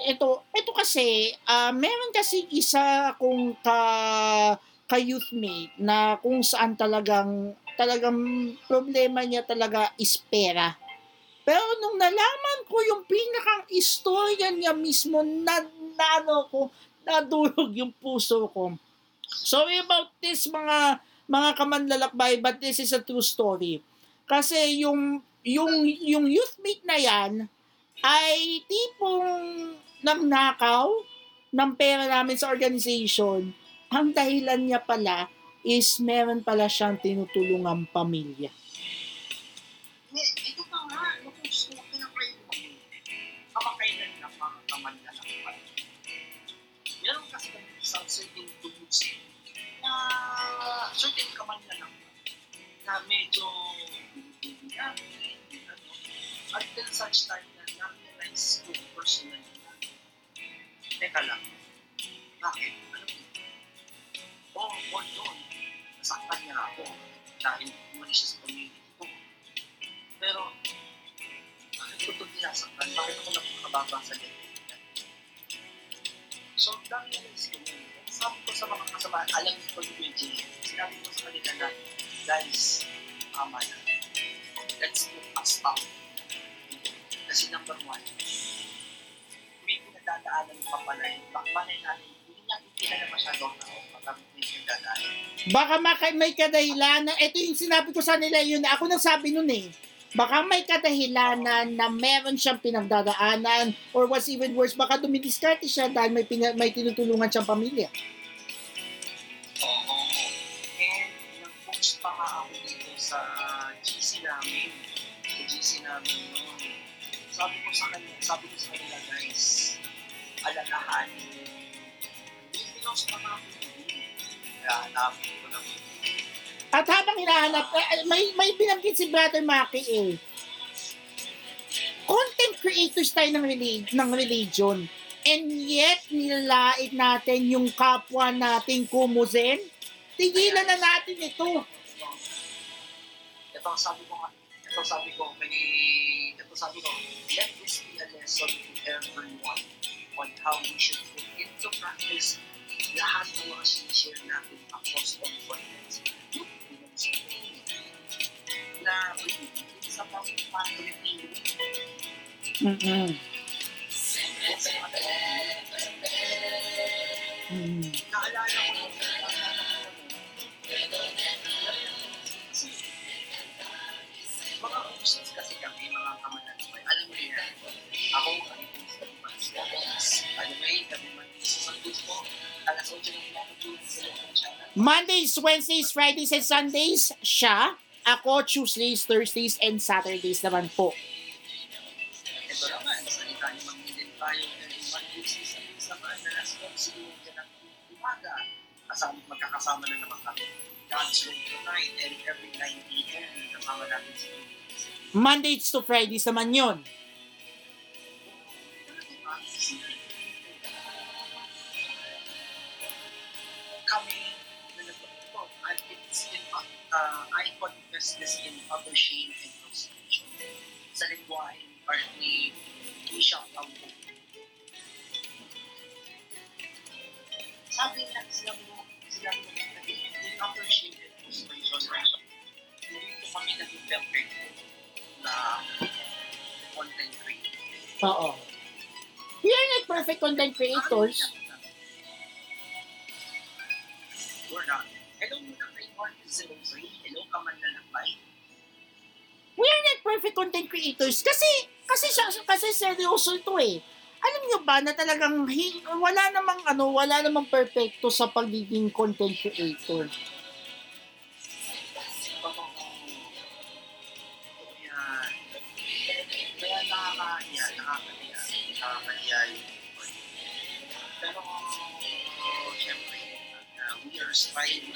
ito. Ito, kasi, ah meron kasi isa kung ka, ka youthmate na kung saan talagang, talagang problema niya talaga is pera. Pero nung nalaman ko yung pinakang istorya niya mismo, na, na ano ko, nadurog yung puso ko. Sorry about this mga mga kamanlalakbay, but this is a true story. Kasi yung yung yung youthmate na yan ay tipong nagnakaw ng pera namin sa organization. Ang dahilan niya pala is meron pala siyang tinutulungang pamilya. Ito certain kaman na lang na medyo namin, ano, until such time na na-realize ko personally na, teka lang, bakit? Ano yun? Oh, oh, yun. Nasaktan niya ako. dahil muli siya sa community ko. Pero, bakit ko ito tinasaktan? Bakit ako napakababa sa niya? So, dami na naisip ko. Sabi ko sa mga kasama, alam niyo ko yung Jay, sinabi ko sa kanila na, guys, tama na. Let's put a stop. Kasi number one, may pinagdadaanan ng kapalay. Bakbalay natin, hindi niya masyado ang tao pagka may pinagdadaanan. Baka may kadahilanan. Ito yung sinabi ko sa nila yun. Ako nagsabi nun eh. Baka may kadahilanan na meron siyang pinagdadaanan or what's even worse, baka dumidiskarte siya dahil may, pina- may tinutulungan siyang pamilya. Oo. And nag-post pa nga ako dito sa GC namin. Sa GC namin noon. Sabi ko sa kanila, sabi ko sa kanila guys, alalahanin pa nga ako yun. Kaya hanapin ko yun. At habang hinahanap, eh, may, may binanggit si Brother Maki eh. Content creators tayo ng, relig- ng religion. And yet, nilalait natin yung kapwa nating kumuzen. Tigilan na natin ito. Ito ang sabi ko nga, ito sabi ko kay, ito sabi ko, let this be a lesson to everyone on how we should put into practice lahat ng mga sinishare natin across all contents. Ko nung mga Christians kasi kami, mga kamanagpay. Alam mo ako ay Pastors. Alam mo yun, kami man sa Santos po. Alas 8 ng pinapagulong sa ng channel. Mondays, Wednesdays, Fridays, and Sundays, siya. Ako, Tuesdays, Thursdays, and Saturdays naman po. Ito naman, salita niyo mag-din tayo ng Mondays sa Sundays naman. Alas 11 ng umaga. Kasama, magkakasama na naman kami. God's Room tonight and every 9 p.m. Kasama natin si Mondays to Fridays naman yun. kami uh, I this in utter shame and frustration sa lingwahe ni Barney Bishop Ambo. Sabi niya, sila mo, sila mo, in utter shame and frustration, ko kami naging perfect na content creator. Oo. We are not perfect content creators. We're not. Hello muna kay Mark 03. Hello ka man lalakbay. We are not perfect content creators. Kasi, kasi siya, kasi seryoso ito eh. Alam niyo ba na talagang wala namang ano, wala namang perfecto sa pagiging content creator. Nakakahiya, nakakahiya, nakakahiya yung Pero, syempre, uh, we are striving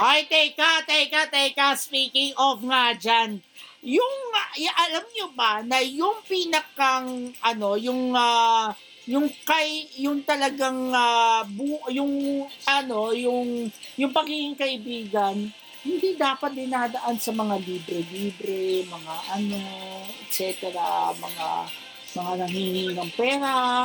Ay, teka, teka, teka. Speaking of nga dyan, yung, alam nyo ba na yung pinakang, ano, yung, ah, yung kay, yung talagang, ah, bu, yung, ano, yung, yung pagiging kaibigan, hindi dapat dinadaan sa mga libre-libre, mga ano, etc., mga, mga nanghihingi ng pera.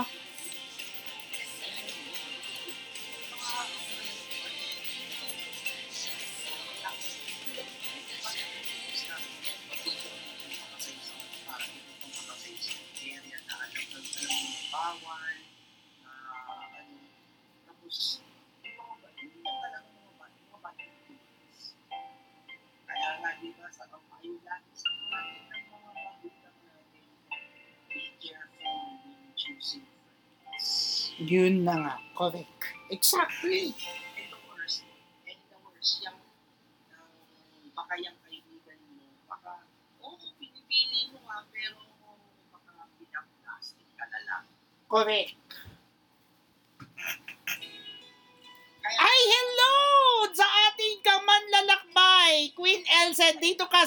Kaya nga, di ba, sa kampayo lagi sa natin ng mga magulang natin, be careful when choosing friends. Yun na nga, correct. Exactly.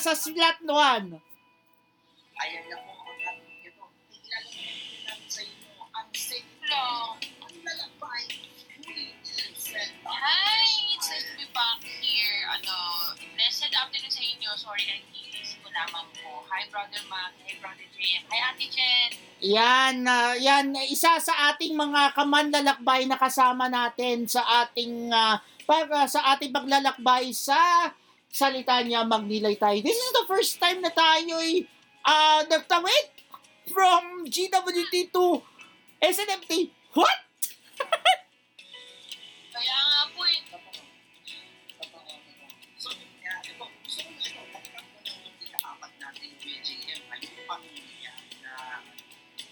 Sa slot 1. ayan na po ang ating ito. Mo natin sa inyo. Ang safe Hello. ang lalakbay. Hi, it's nice to be back here. Ano, blessed afternoon sa inyo. Sorry, nakikilis ko lamang po. Hi, Brother Mac. Hi, Brother Jay. Hi, Ate Jen. Yan, ah, yan, isa sa ating mga kamanlalakbay na kasama natin sa ating, ah, para sa ating paglalakbay sa salita niya magnilay tayo. This is the first time na tayo'y uh, nagtawid from GWT to SNMT. What? Kaya nga po eh. So, ito, gusto ko na ito, pagkat mo yung pinakaapat natin BJM, ay yung pamilya na,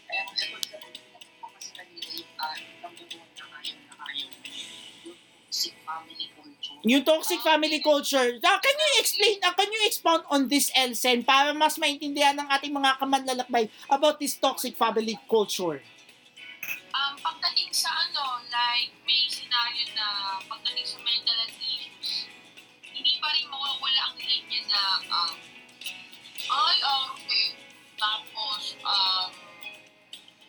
kaya nga ito, ito, ito, kasi kanina yung, ah, nabubuhan na ayaw na ayaw yung family culture. Yung toxic family culture. Ah, can you explain, ah, can you expound on this, Elsen, para mas maintindihan ng ating mga kamanlalakbay about this toxic family culture? Um, pagdating sa ano, like, may scenario na pagdating sa mental health issues, hindi pa rin mawawala ang linya na, um, ay, arte. Tapos, um,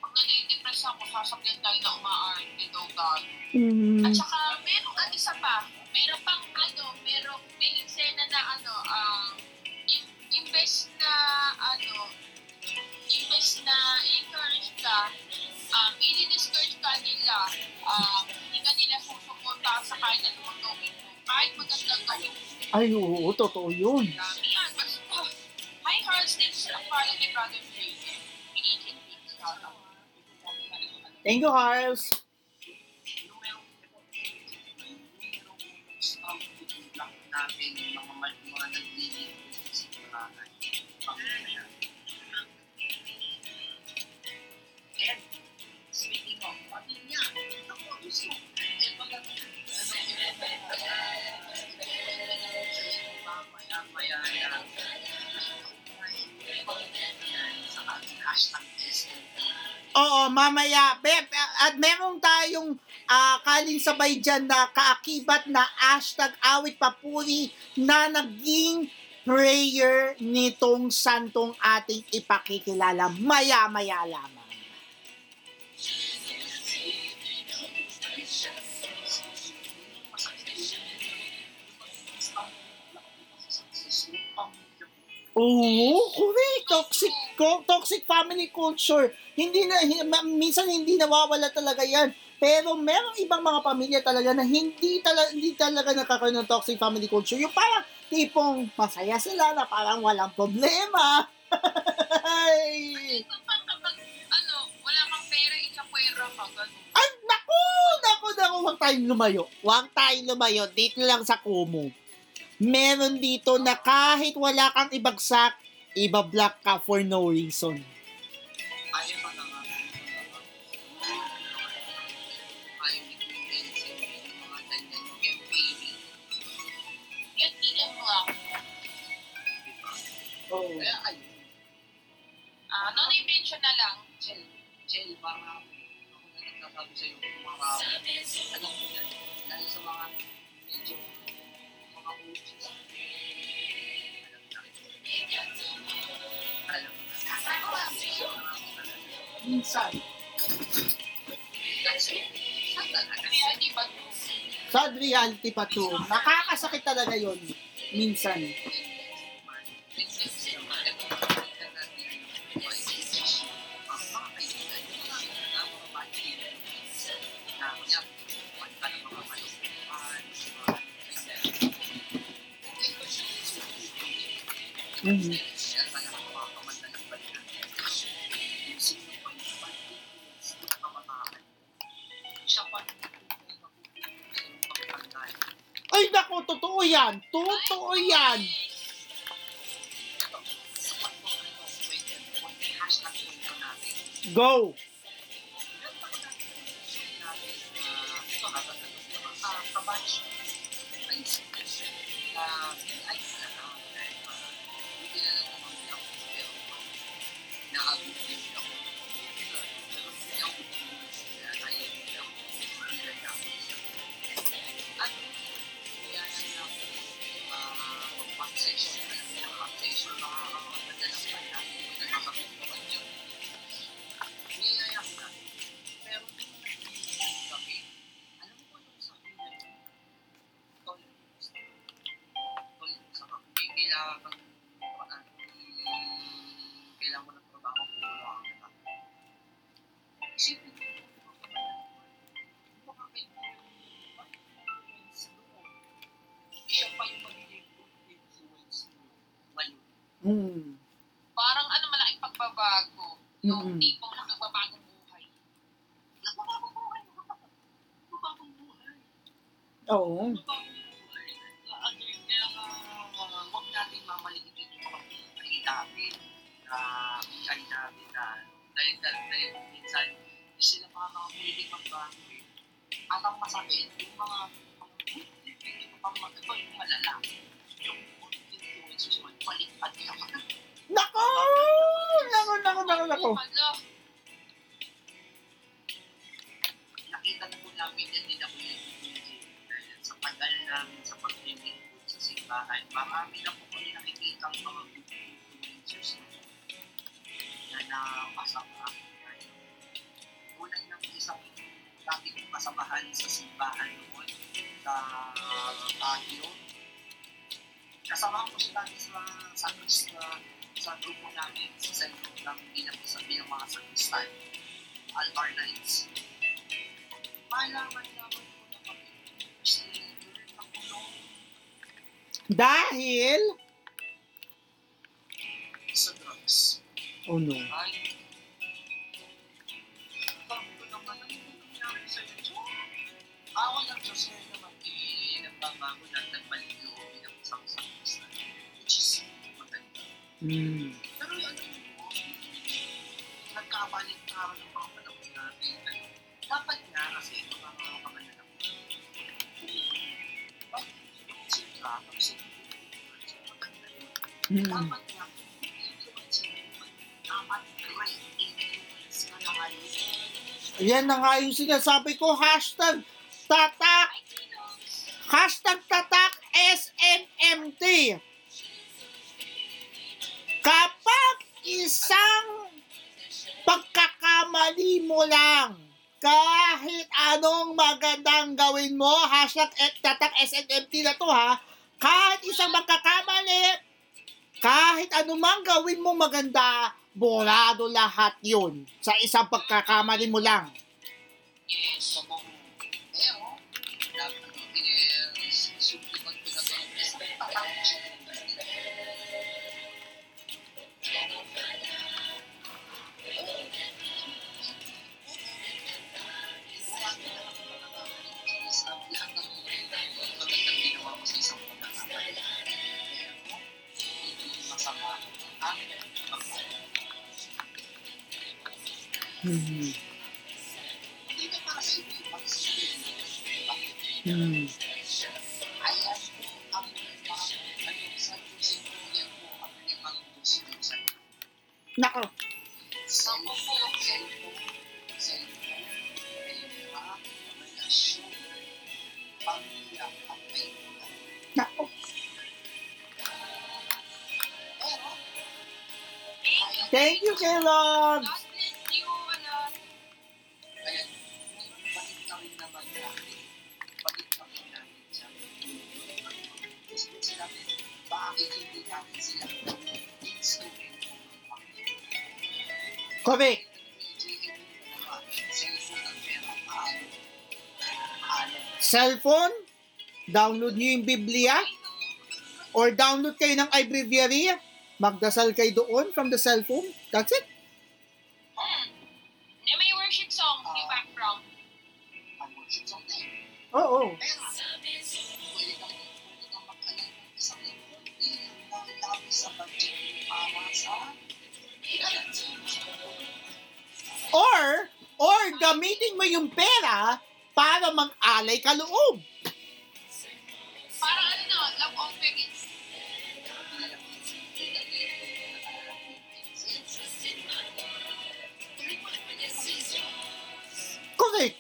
pag nade-depress ako, sasabihan tayo na umaarte daw tayo. At saka, meron at isa pa, meron pang ano, meron, may eksena na ano, um, im- imbes na ano, imbes na encourage ka, um, i-discourage ka nila, um, hindi ka nila susuporta sa kahit anong gawin mo. Kahit magandang gawin mo. Ay, oo, totoo yun. Dami yan. Mas, oh, hi, Hearts, this is a part of my brother out. Thank you, Harls. Natin, mga mal- mga naglilingkod sa mga pamilya. And, speaking of pamilya, ako, gusto, eh, pag- Mamaya-maya ating hashtag SNP. Oo, mamaya. Be- At meron tayong ah, kalin sabay dyan na kaakibat na hashtag awit papuri na naging prayer nitong santong ating ipakikilala maya-maya lamang. Oo, correct. Toxic, toxic family culture. Hindi na, minsan hindi nawawala talaga yan. Pero merong ibang mga pamilya talaga na hindi talaga, hindi talaga nakakaroon ng toxic family culture. Yung parang tipong masaya sila na parang walang problema. Ay, Kapag, ano, wala kang pera, ka, ganun. Ay, naku, naku, naku, huwag tayong lumayo. Huwag tayong lumayo. Dito lang sa Kumu. Meron dito na kahit wala kang ibagsak, ibablock ka for no reason. Oo. Kaya ayun, Ah, no, na-mention na lang. Chel, Chel, mga, ako na nagsasabi sa'yo, mga, alam mo yan, lalo sa mga medyo, mga coaches, alam na alam na. Minsan. Talaga, Kaya di ba, Sad reality pa to. Nakakasakit talaga yon Minsan. Mhm. Ay, naku, totoo yan. Totoo yan. Go. hug. Oo. Huwag natin mamalitin yung mga na pinay natin na dahil, dahil, minsan, hindi sila pwedeng magbago. At ang masakit, yung mga mga yung malala. Yung influences, yung baliktad nila. Nako! Nako, nako, nako, nako. Simbahan, marami na po kami nakikita ang mga influencers na nakasama. Unang nang isang dati kong kasamahan sa simbahan noon sa Baguio. Kasama ko siya dati sa sa, sa, sa grupo namin sa sentro ng bilang isa bilang mga sakristan. Alvar Knights malaman-laman Dahil, sa drugs. oh no. Ay, iyo? Awa ng Diyos ngayon naman, eh, nagbabago na nagbalik loob ng isang sakristan. Which is maganda. Mm. Ngayon. Yan na nga yung sinasabi ko, hashtag tatak, hashtag tatak SNMT. Kapag isang pagkakamali mo lang, kahit anong magandang gawin mo, hashtag et- tatak SNMT na to ha, kahit isang magkakamali, kahit anumang gawin mo maganda, borado lahat yun sa isang pagkakamali mo lang. Yes, so at kaibigan. Nako. Pero, Thank you, Kellogg. Correct. Cellphone, download nyo yung Biblia, or download kayo ng iBreviary, magdasal kayo doon from the cellphone. That's it. kaloob. Para ano, love on parents. Correct.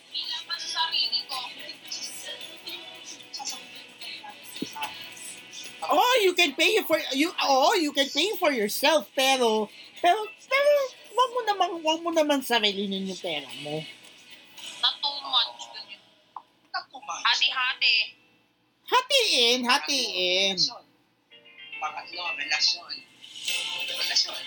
Oh, you can pay for you oh, you can pay for yourself pero pero pero wag mo namang wag mo naman sarilinin yung pera mo. Hatiin, hatiin. Pangatlo, relasyon. Relasyon.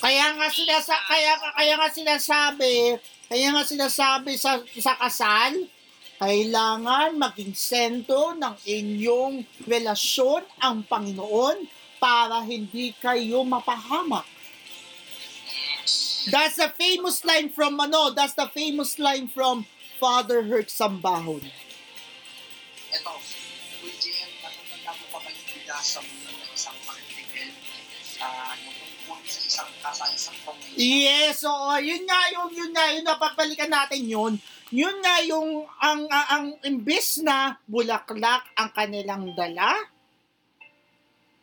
Kaya nga sila sa kaya kaya nga sinasabi, kaya nga sinasabi sa sa kasal, kailangan maging sentro ng inyong relasyon ang Panginoon para hindi kayo mapahamak. That's the famous line from ano, that's the famous line from Father Herc Sambahon. Ito, with JM, natutanda mo pa yung bigasa mo ng isang article uh, tungkol sa isang kasal, isang pamilya? Yes, oo. Yun nga yung, yun nga yung napagbalikan natin yun. Yun nga yung, ang, ang, ang imbis na bulaklak ang kanilang dala,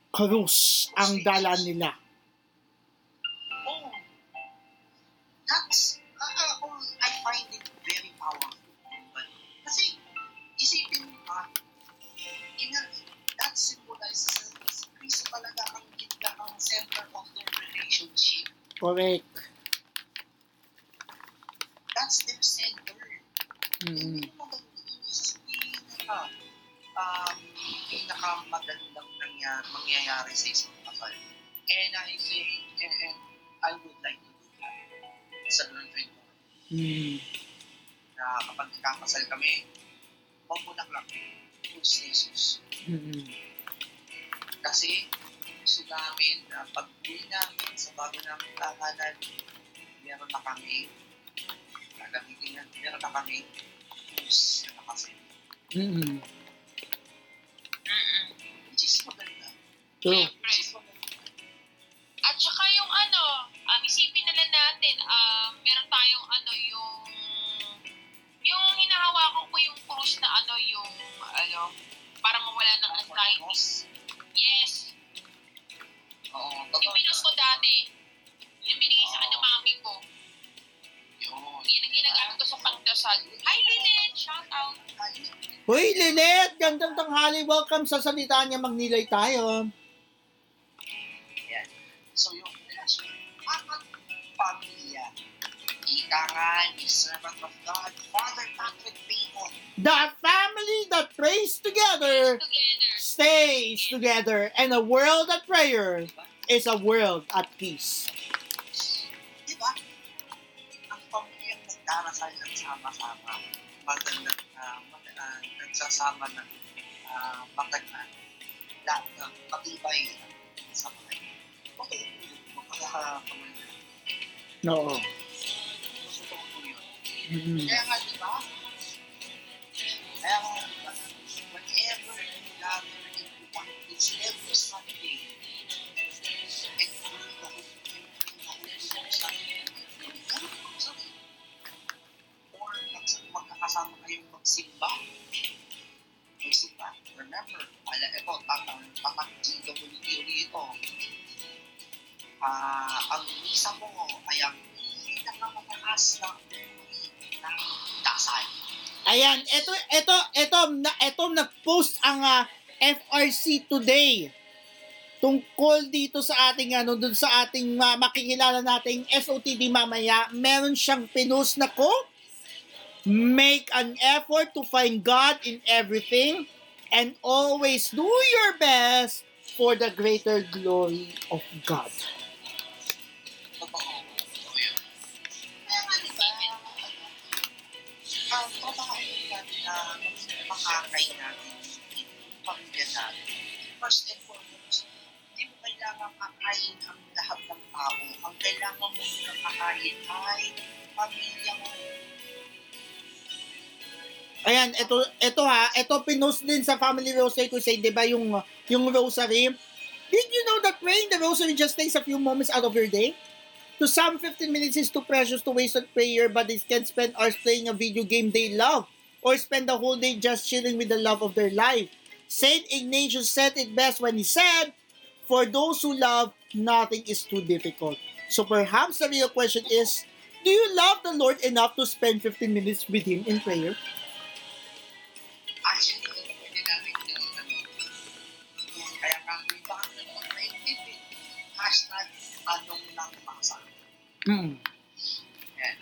krus ang dala nila. Oh, that's, uh, uh, I find it center of their relationship. Correct. That's their center. Mm. Hindi mo magandang pinaka, um, pinakamagandang nangyari, mangyayari sa isang kasal. And I say, and, I would like to do that sa Lord 21. Mm. Na kapag kakasal kami, huwag mo lang lang, Diyos Jesus. Mm. Kasi gusto namin na pag uwi namin sa bago namin tahanan, meron na kami, gagamitin na, meron na kami, Diyos na kasi. Mm. Mm-mm. Which is maganda. True. Siyempre. Which is maganda. At saka yung ano, um, isipin na lang natin, um, meron tayong ano, yung yung hinahawakan ko yung cruise na ano, yung ano, para mawala ng anxiety. Dati. Yung binigay sa kanya mami ko. Yun. Yan ang ginagamit ko sa pagdasal. Hi, Lynette! Shout out! Hoy, Lynette! Gandang tanghali. Welcome sa salita niya. Magnilay tayo. Yan. So yung relasyon, apat pamilya. Ika nga ni servant of God, Father Patrick Payton. The family that prays together Together. stays together. And a world at prayer is a world at peace. Di ba? Ang pamilyang nagdarasal ng sama-sama, maganda, uh, mag, uh, nagsasama ng uh, maganda, lahat ng matibay sa mga Okay, magkakakamali. Oo. Totoo po yun. Mm. Kaya nga, di ba? Kaya nga, whenever you gather into one, it's every Sunday. Kayong magsimba. Magsimba. Remember, ala, ito, tatang, tatang GWD ito. Ah, ang misa mo ay ang pinakamataas na ng dasal. Ayan, ito, ito, ito, na, ito nag-post ang ah, FRC today tungkol dito sa ating ano dun sa ating uh, makikilala nating SOTD mamaya meron siyang pinost na quote make an effort to find God in everything and always do your best for the greater glory of God. First and foremost, hindi mo kailangan kakain ang lahat ng tao. Ang kailangan mo muna kakain ay pamilya mo. Ayan, ito ito ha, ito pinost din sa Family Rosary Crusade, 'di ba, yung yung rosary. Did you know that praying the rosary just takes a few moments out of your day? To some, 15 minutes is too precious to waste on prayer, but they can spend hours playing a video game they love, or spend the whole day just chilling with the love of their life. Saint Ignatius said it best when he said, For those who love, nothing is too difficult. So perhaps the real question is, do you love the Lord enough to spend 15 minutes with Him in prayer? Lang umasa. Mm. Yan.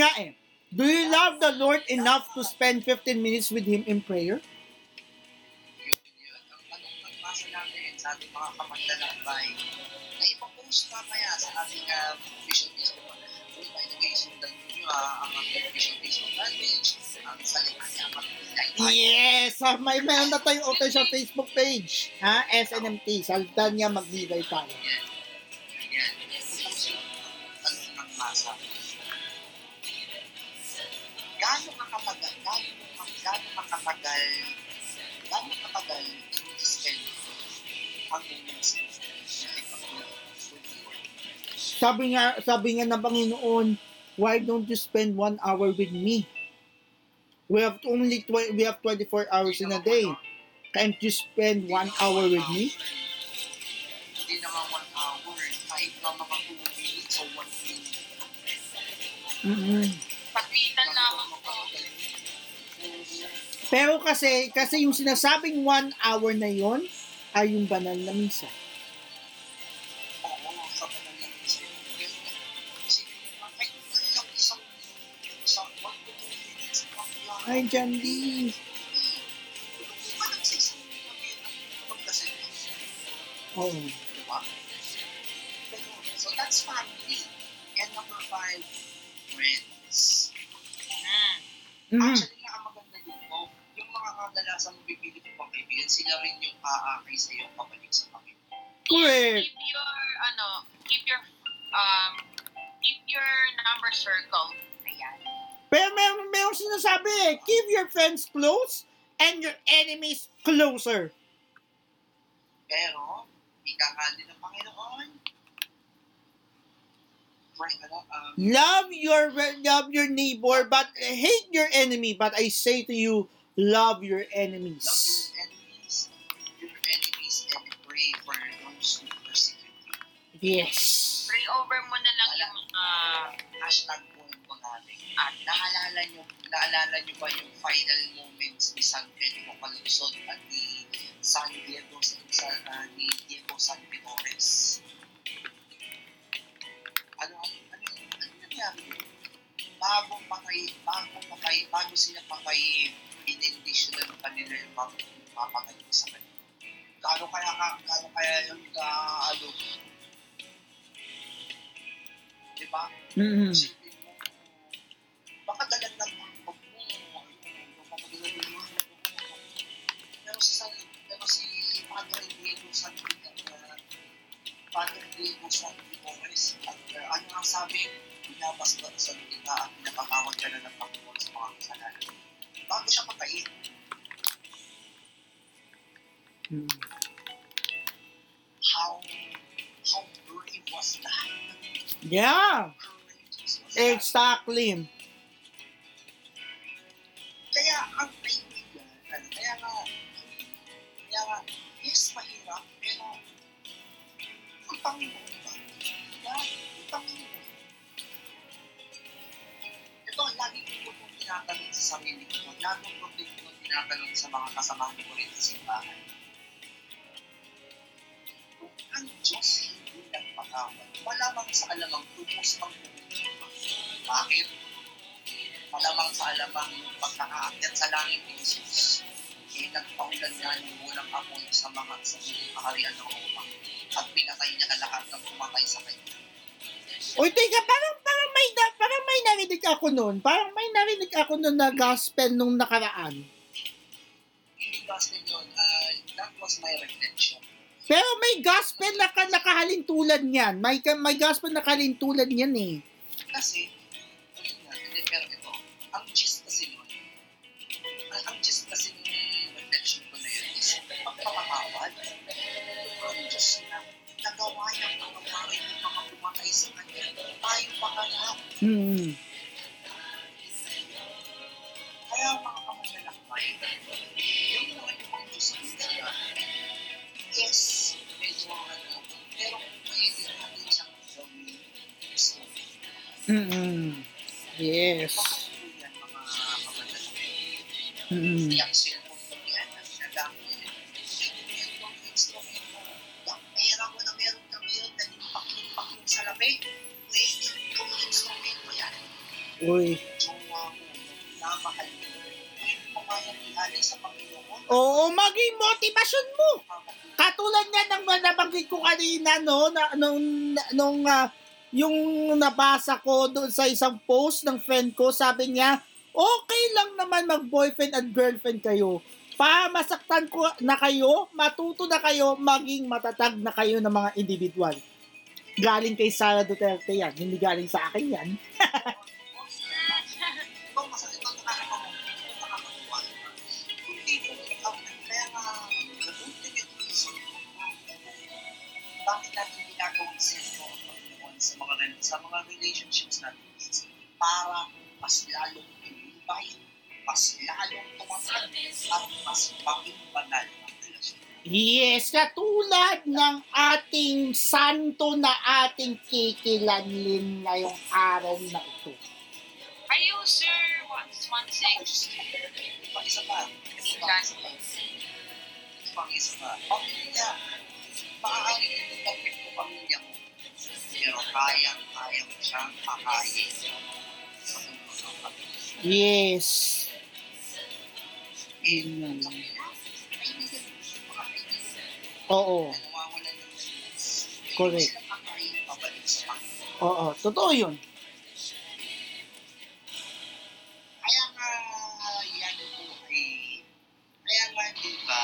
Nga eh. Do you love the Lord enough to spend 15 minutes with Him in prayer? Yun, yun. Ang tanong ng basa namin sa ating mga kamanlalakbay, na ipapost mamaya sa ating uh, official Facebook. Ah, ang ang Yes! Ah, may meron na tayong official Facebook page. Ha? SNMT. Saldan niya magbigay tayo. Yan. Yan. Ipopost yung tanong ng basa. Gaano ka katagal, Sabi nga, sabi nga ng Panginoon, why don't you spend one hour with me? We have only tw- we have 24 hours in a day. Can't you spend one hour with me? Hindi naman one hour, kahit na mga 2 minutes o 1 minute. mm Paglitan lamang po. Pero kasi, kasi yung sinasabing one hour na yon ay yung banal na misa. Ay, Jandy. Oh. So that's family. And number five, friends. Hmm. Mm. Actually ang maganda dito, yung mga kadalasan mo pipili mo pang kaibigan, sila rin yung aakay sa iyo pabalik sa Panginoon. Correct. Keep your, ano, keep your, um, keep your number circle. Ayan. Pero meron, meron sinasabi eh, keep your friends close and your enemies closer. Pero, ikakali ng Panginoon, friend, um, Love your love your neighbor, but hate your enemy. But I say to you, love your enemies. love your enemies, your enemies, and pray for those who persecute you. Yes. Pray over mo na lang yung, uh, Hashtag point ko natin. At naalala nyo, naalala nyo ba yung final moments ni San Pedro Calungsod at ni San Diego sa uh, ni Diego San Vitores? Ano, ano, ano, ano nangyari? Bago patay, bago patay, bago sila patay, inindisyon ng kanila yung mga papatay sa kanila. Gaano kaya, ka, gaano kaya yung ka, ano, di ba? Mm-hmm. Diego San uh, Padre Diego San Gomez, at uh, ano ang sabi, pinabas ba sa kita at pinapatawad ka na ng Panginoon sa mga kasalanan. Bago siya patayin, how, how brave was that? Yeah, exactly. Tinatanong sa mga kasamahan ko rin sa simbahan. Kung ang Diyos hindi nagpatawad, malamang sa alamang tubos ang. Bakit? malamang sa alamang pagkakaakyat sa langit ni Jesus, eh, nagpaulan nga ng unang apoy sa mga sa kaharian ng Roma at pinatay niya na lahat ng pumatay sa kanya. Uy, teka, parang, parang may, parang may narinig ako noon. Parang may narinig ako noon na gospel nung nakaraan. Gospel yun, uh, that was my reflection. Pero may gospel na ka, nakahalin tulad niyan. May, may gospel na nakahalin tulad niyan eh. Kasi, ayun nga, hindi, pero ito, ang gist kasi nun, ang, ang gist kasi ng reflection ko na yun is pagpapatawad. Ang Diyos na nagawa niya ang mga yung mga pumatay sa kanya. Tayo pa kaya. Hmm. Mm-mm. Yes. Mm-mm. Uy. Oo, maging motivasyon mo. Katulad nga ng nabanggit ko kanina, no, na, nung, nung uh, yung nabasa ko doon sa isang post ng friend ko, sabi niya, okay lang naman mag-boyfriend and girlfriend kayo. Pa masaktan ko na kayo, matuto na kayo, maging matatag na kayo ng mga individual. Galing kay Sara Duterte yan, hindi galing sa akin yan. sa mga, sa mga relationships natin is para mas lalong tumibay, mas lalong tumatag, at mas maging banal ang relasyon. Yes, katulad ng ating santo na ating kikilanlin ngayong araw na ito. Are you sure? What's one six? Pa isa pa. Isa pa. Isa pa. Pang isa pa. Pamilya. Maaaring mo pamilya mo. Pero kayang, kaya mo siyang kakain. Sa mundo ng. Yes. Mo, mo, Oo. Correct. Mo. Oo, totoo yun. Kaya nga, yan po ay, kaya nga, di ba,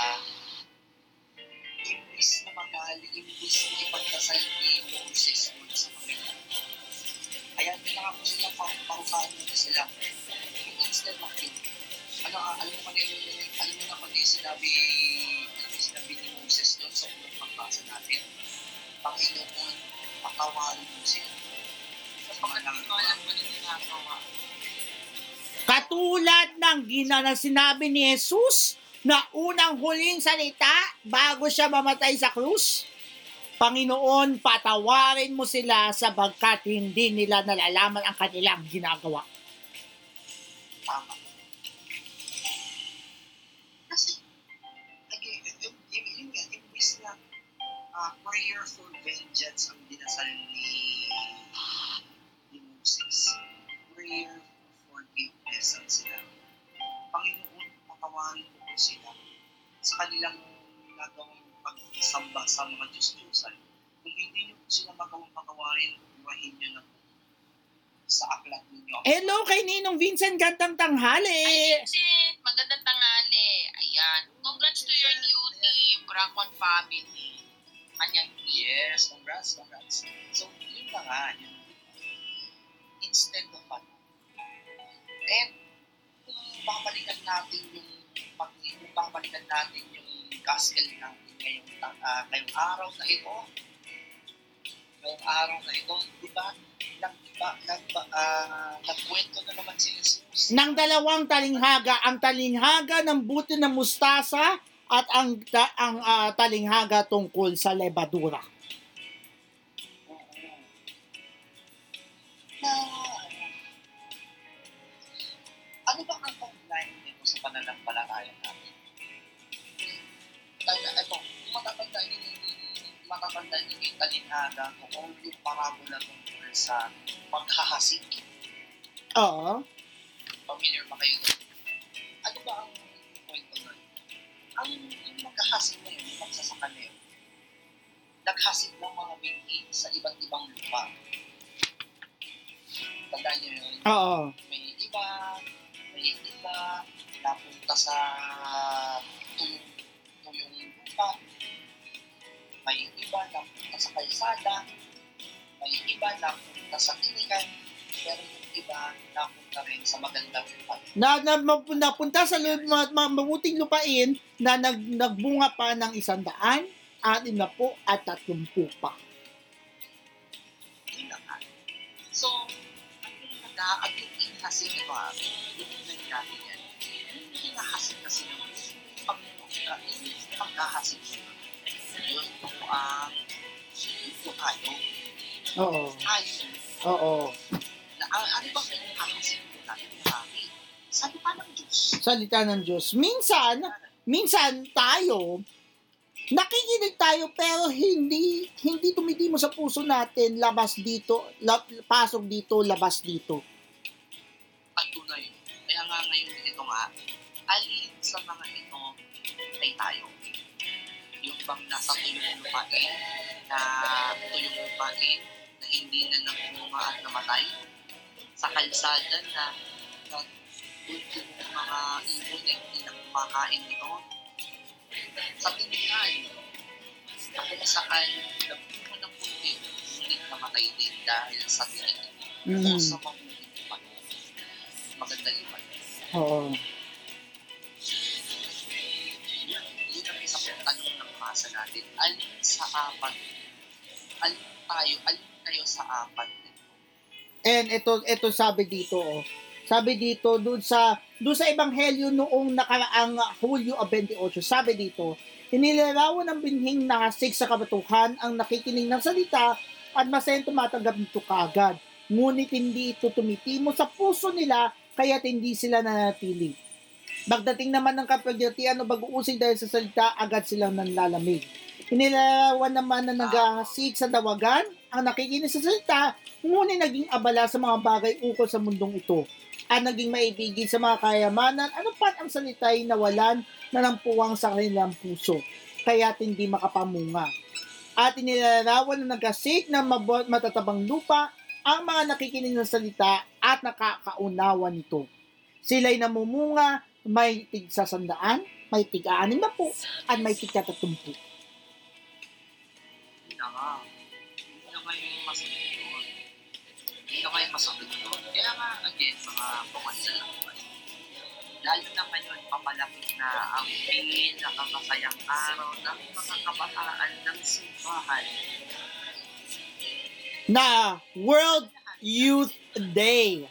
imbis na magaling, imbis na ipagdasal ni Moses Panginoon. Ako sila, parupahan mo sila. Of it, ano, alam mo na yung, alam mo na yung sinabi, yung sinabi ni Moses doon sa unang natin. Panginoon, pakawarin mo sila. Sa pangalang alam mo na ginagawa. Katulad ng gina na sinabi ni Jesus na unang huling salita bago siya mamatay sa krus. Panginoon, patawarin mo sila sabagkat hindi nila nalalaman ang kanilang ginagawa. tama. Kasi, again, yung nga, imbis na uh, prayer for vengeance ang dinasal ni, Moses, prayer for forgiveness ang. Panginoon, patawarin mo sila sa kanilang nagawang pagsamba sa mga Diyos-Diyosan. Kung hindi niyo po sila magawang patawarin, iwahin niyo na po sa aklat ninyo. Hello kay Ninong Vincent, gandang tanghali. Ay, Vincent, magandang tanghali. Ayan. Congrats to your new team, Bracon family. Kanyang. Yes, congrats, congrats. So, yun na nga, yun. Instead of ano. And, kung babalikan natin yung pag babalikan natin yung gospel natin ngayong, ah, ngayong araw na ito, ngayong araw na ito, di ba, nag, ba, nag, ah, nagkwento na naman si Jesus. ng dalawang talinghaga, ang talinghaga ng buti ng mustasa at ang ta- ang ah, talinghaga tungkol sa lebadura. Na, ano ba ang online nito sa pananampalataya matatanda ni yung talinhaga kung yung parabola tungkol sa paghahasik. Oo. Familiar ba kayo doon? Ano ba ang point doon? Ang yung maghahasik na yun, yung magsasaka na yun, naghasik ng mga binhi sa iba't ibang lupa. Tandaan niyo yun? Oo. may iba, may iba, napunta sa tuyong, tuyong lupa, may iba napunta sa kalsada, may iba napunta sa tinikan, pero yung iba napunta rin sa magandang lupa. Na, na napunta sa ma, ma, mabuting lupain na nag, nagbunga pa ng isang daan, anim na po at tatlumpu pa. Yun na nga. So, ang pinaka, ang inahasik ito ha, yung nangyari yan, yung hinahasik kasi ng Panginoon, uh, tayo, Oo. tayo, Oo. na, marami? Sabi pa ng Diyos. Salita ng Diyos. Minsan, minsan tayo, nakikinig tayo pero hindi hindi tumitimo sa puso natin labas dito, la, pasok dito, labas dito. Kaya nga ngayon ito nga, alin sa mga ito ay tayo. Yung bang nasa tuyong lupain, na tuyong lupain, na hindi na namunga at namatay. Sa kalsada na, na ultimo mga ibon na hindi na kumakain nito. Sa tinignan, na kung saan nabuo ng puti, ngunit namatay din dahil sa tinig o Mm. sa mamumulipan. Maganda lipan. Oo. Yun, masa natin. Alin sa apat? Alin tayo? Alin kayo sa apat? And ito ito sabi dito oh. Sabi dito doon sa doon sa ebanghelyo noong nakaraang Hulyo 28, sabi dito, inilarawan ng binhing nakasig sa kabatuhan ang nakikinig ng salita at masayang tumatanggap nito kagad. Ngunit hindi ito tumitimo sa puso nila kaya't hindi sila nanatili. Pagdating naman ng kapagyatian o baguusig dahil sa salita, agad silang nanlalamig. Inilarawan naman na naghahasik sa dawagan ang nakikinig sa salita, ngunit naging abala sa mga bagay ukol sa mundong ito at naging maibigin sa mga kayamanan, ano pat ang salita ay nawalan na ng puwang sa kanilang puso, kaya't hindi makapamunga. At inilarawan na nagasik ng matatabang lupa ang mga nakikinig ng salita at nakakaunawa nito. Sila'y namumunga, may tig sa sandaan, may tig anim na po, at may tig katatumpu. Hindi na nga. Hindi na kayo masakit doon. Hindi na kayo masakit doon. Kaya nga, again, mga pumansalampan. Lalo na ngayon, papalapit na ang pinakamasayang araw ng mga kabataan ng simbahan. na World Youth Day.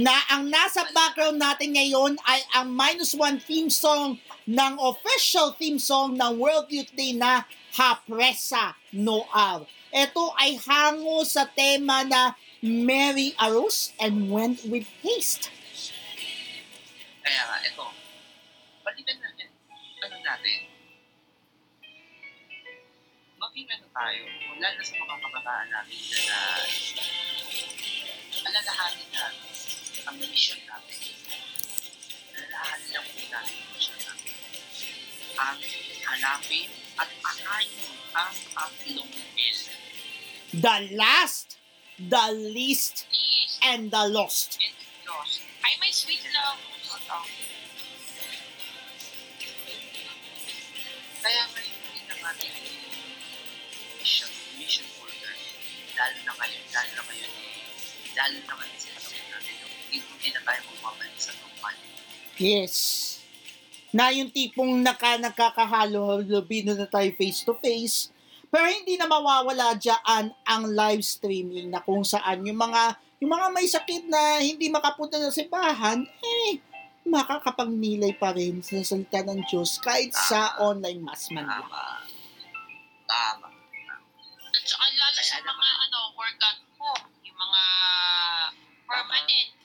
Na ang nasa background natin ngayon ay ang minus one theme song ng official theme song ng World Youth Day na Hapresa Noar. Ito ay hango sa tema na Mary arose and went with haste. Kaya nga, ito, balikan natin, ano natin, maging ano tayo, lalo sa mga kabataan natin na alalahanin natin ang mission natin. Lang po natin ang mission natin. Ang hanapin at akayin ang tatlong L. The last, the least, Please. and the lost. And Diyos, Ay, may sweet love. Ito. Kaya nga hindi na natin mission, mission order. Lalo na ngayon, lalo na ngayon, lalo na ngayon natin. Hindi, na tayo bumabalik sa normal. Yes. Na yung tipong naka, nakakahalo, lubino na tayo face to face. Pero hindi na mawawala dyan ang live streaming na kung saan yung mga yung mga may sakit na hindi makapunta sa simbahan, eh, makakapagnilay pa rin sa salita ng Diyos kahit sa online mass man lang. Tama. Tama. At saka lalo sa mga ano, work at home, yung mga permanent.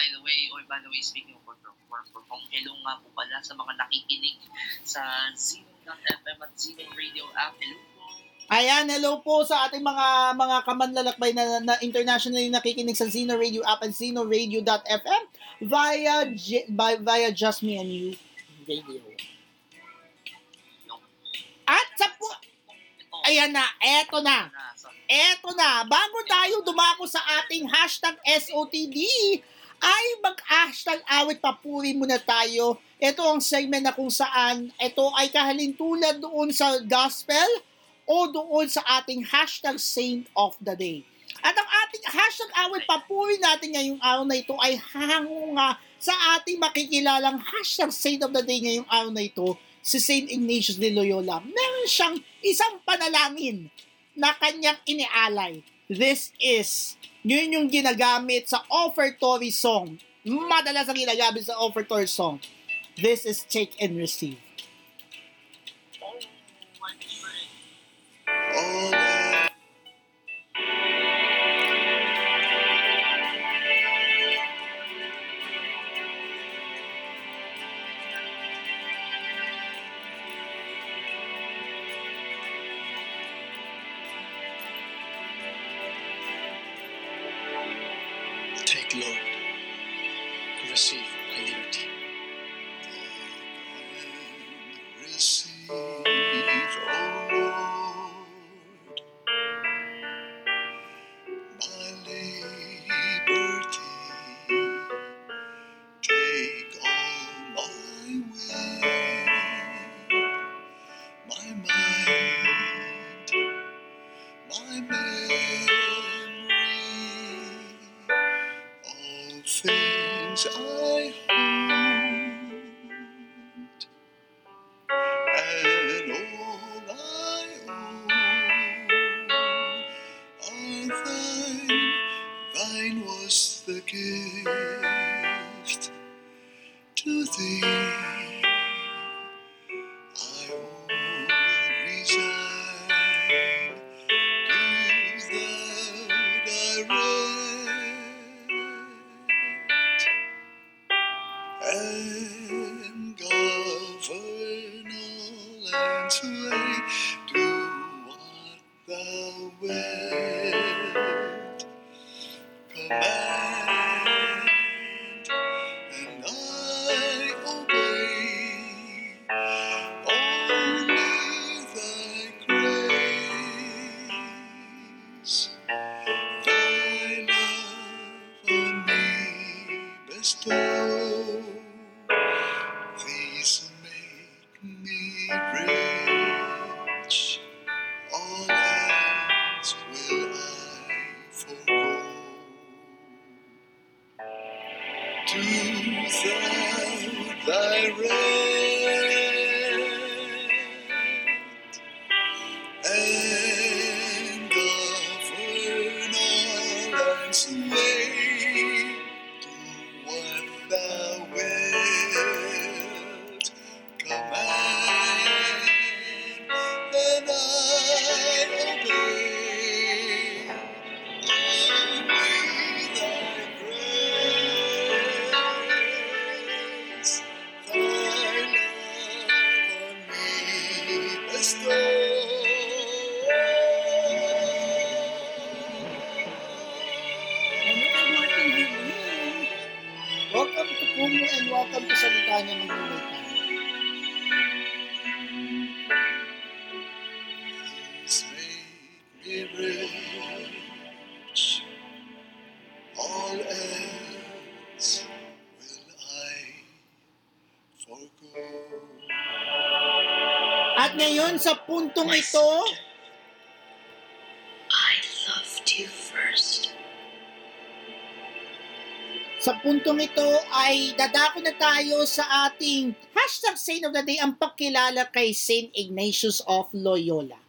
By the way, oy, by the way, speaking of work from, work from home, hello nga po pala sa mga nakikinig sa Zeno.fm at Zeno Radio app. Hello po. Ayan, hello po sa ating mga mga kamanlalakbay na, na internationally nakikinig sa Zeno Radio app and zenoradio.fm via J, by, via Just Me and You Radio. At sa po, ayan na, eto na. Eto na, bago tayo dumako sa ating hashtag SOTD, ay mag-hashtag awit papuri muna tayo. Ito ang segment na kung saan ito ay kahalintulad doon sa gospel o doon sa ating hashtag saint of the day. At ang ating hashtag awit papuri natin ngayong araw na ito ay hango nga sa ating makikilalang hashtag saint of the day ngayong araw na ito, si Saint Ignatius de Loyola. Meron siyang isang panalangin na kanyang inialay. This is, yun yung ginagamit sa offertory song. Madalas ang ginagamit sa offertory song. This is take and receive. Oh, puntong ito, I loved you first. sa puntong ito ay dadako na tayo sa ating hashtag Saint of the Day ang pagkilala kay Saint Ignatius of Loyola.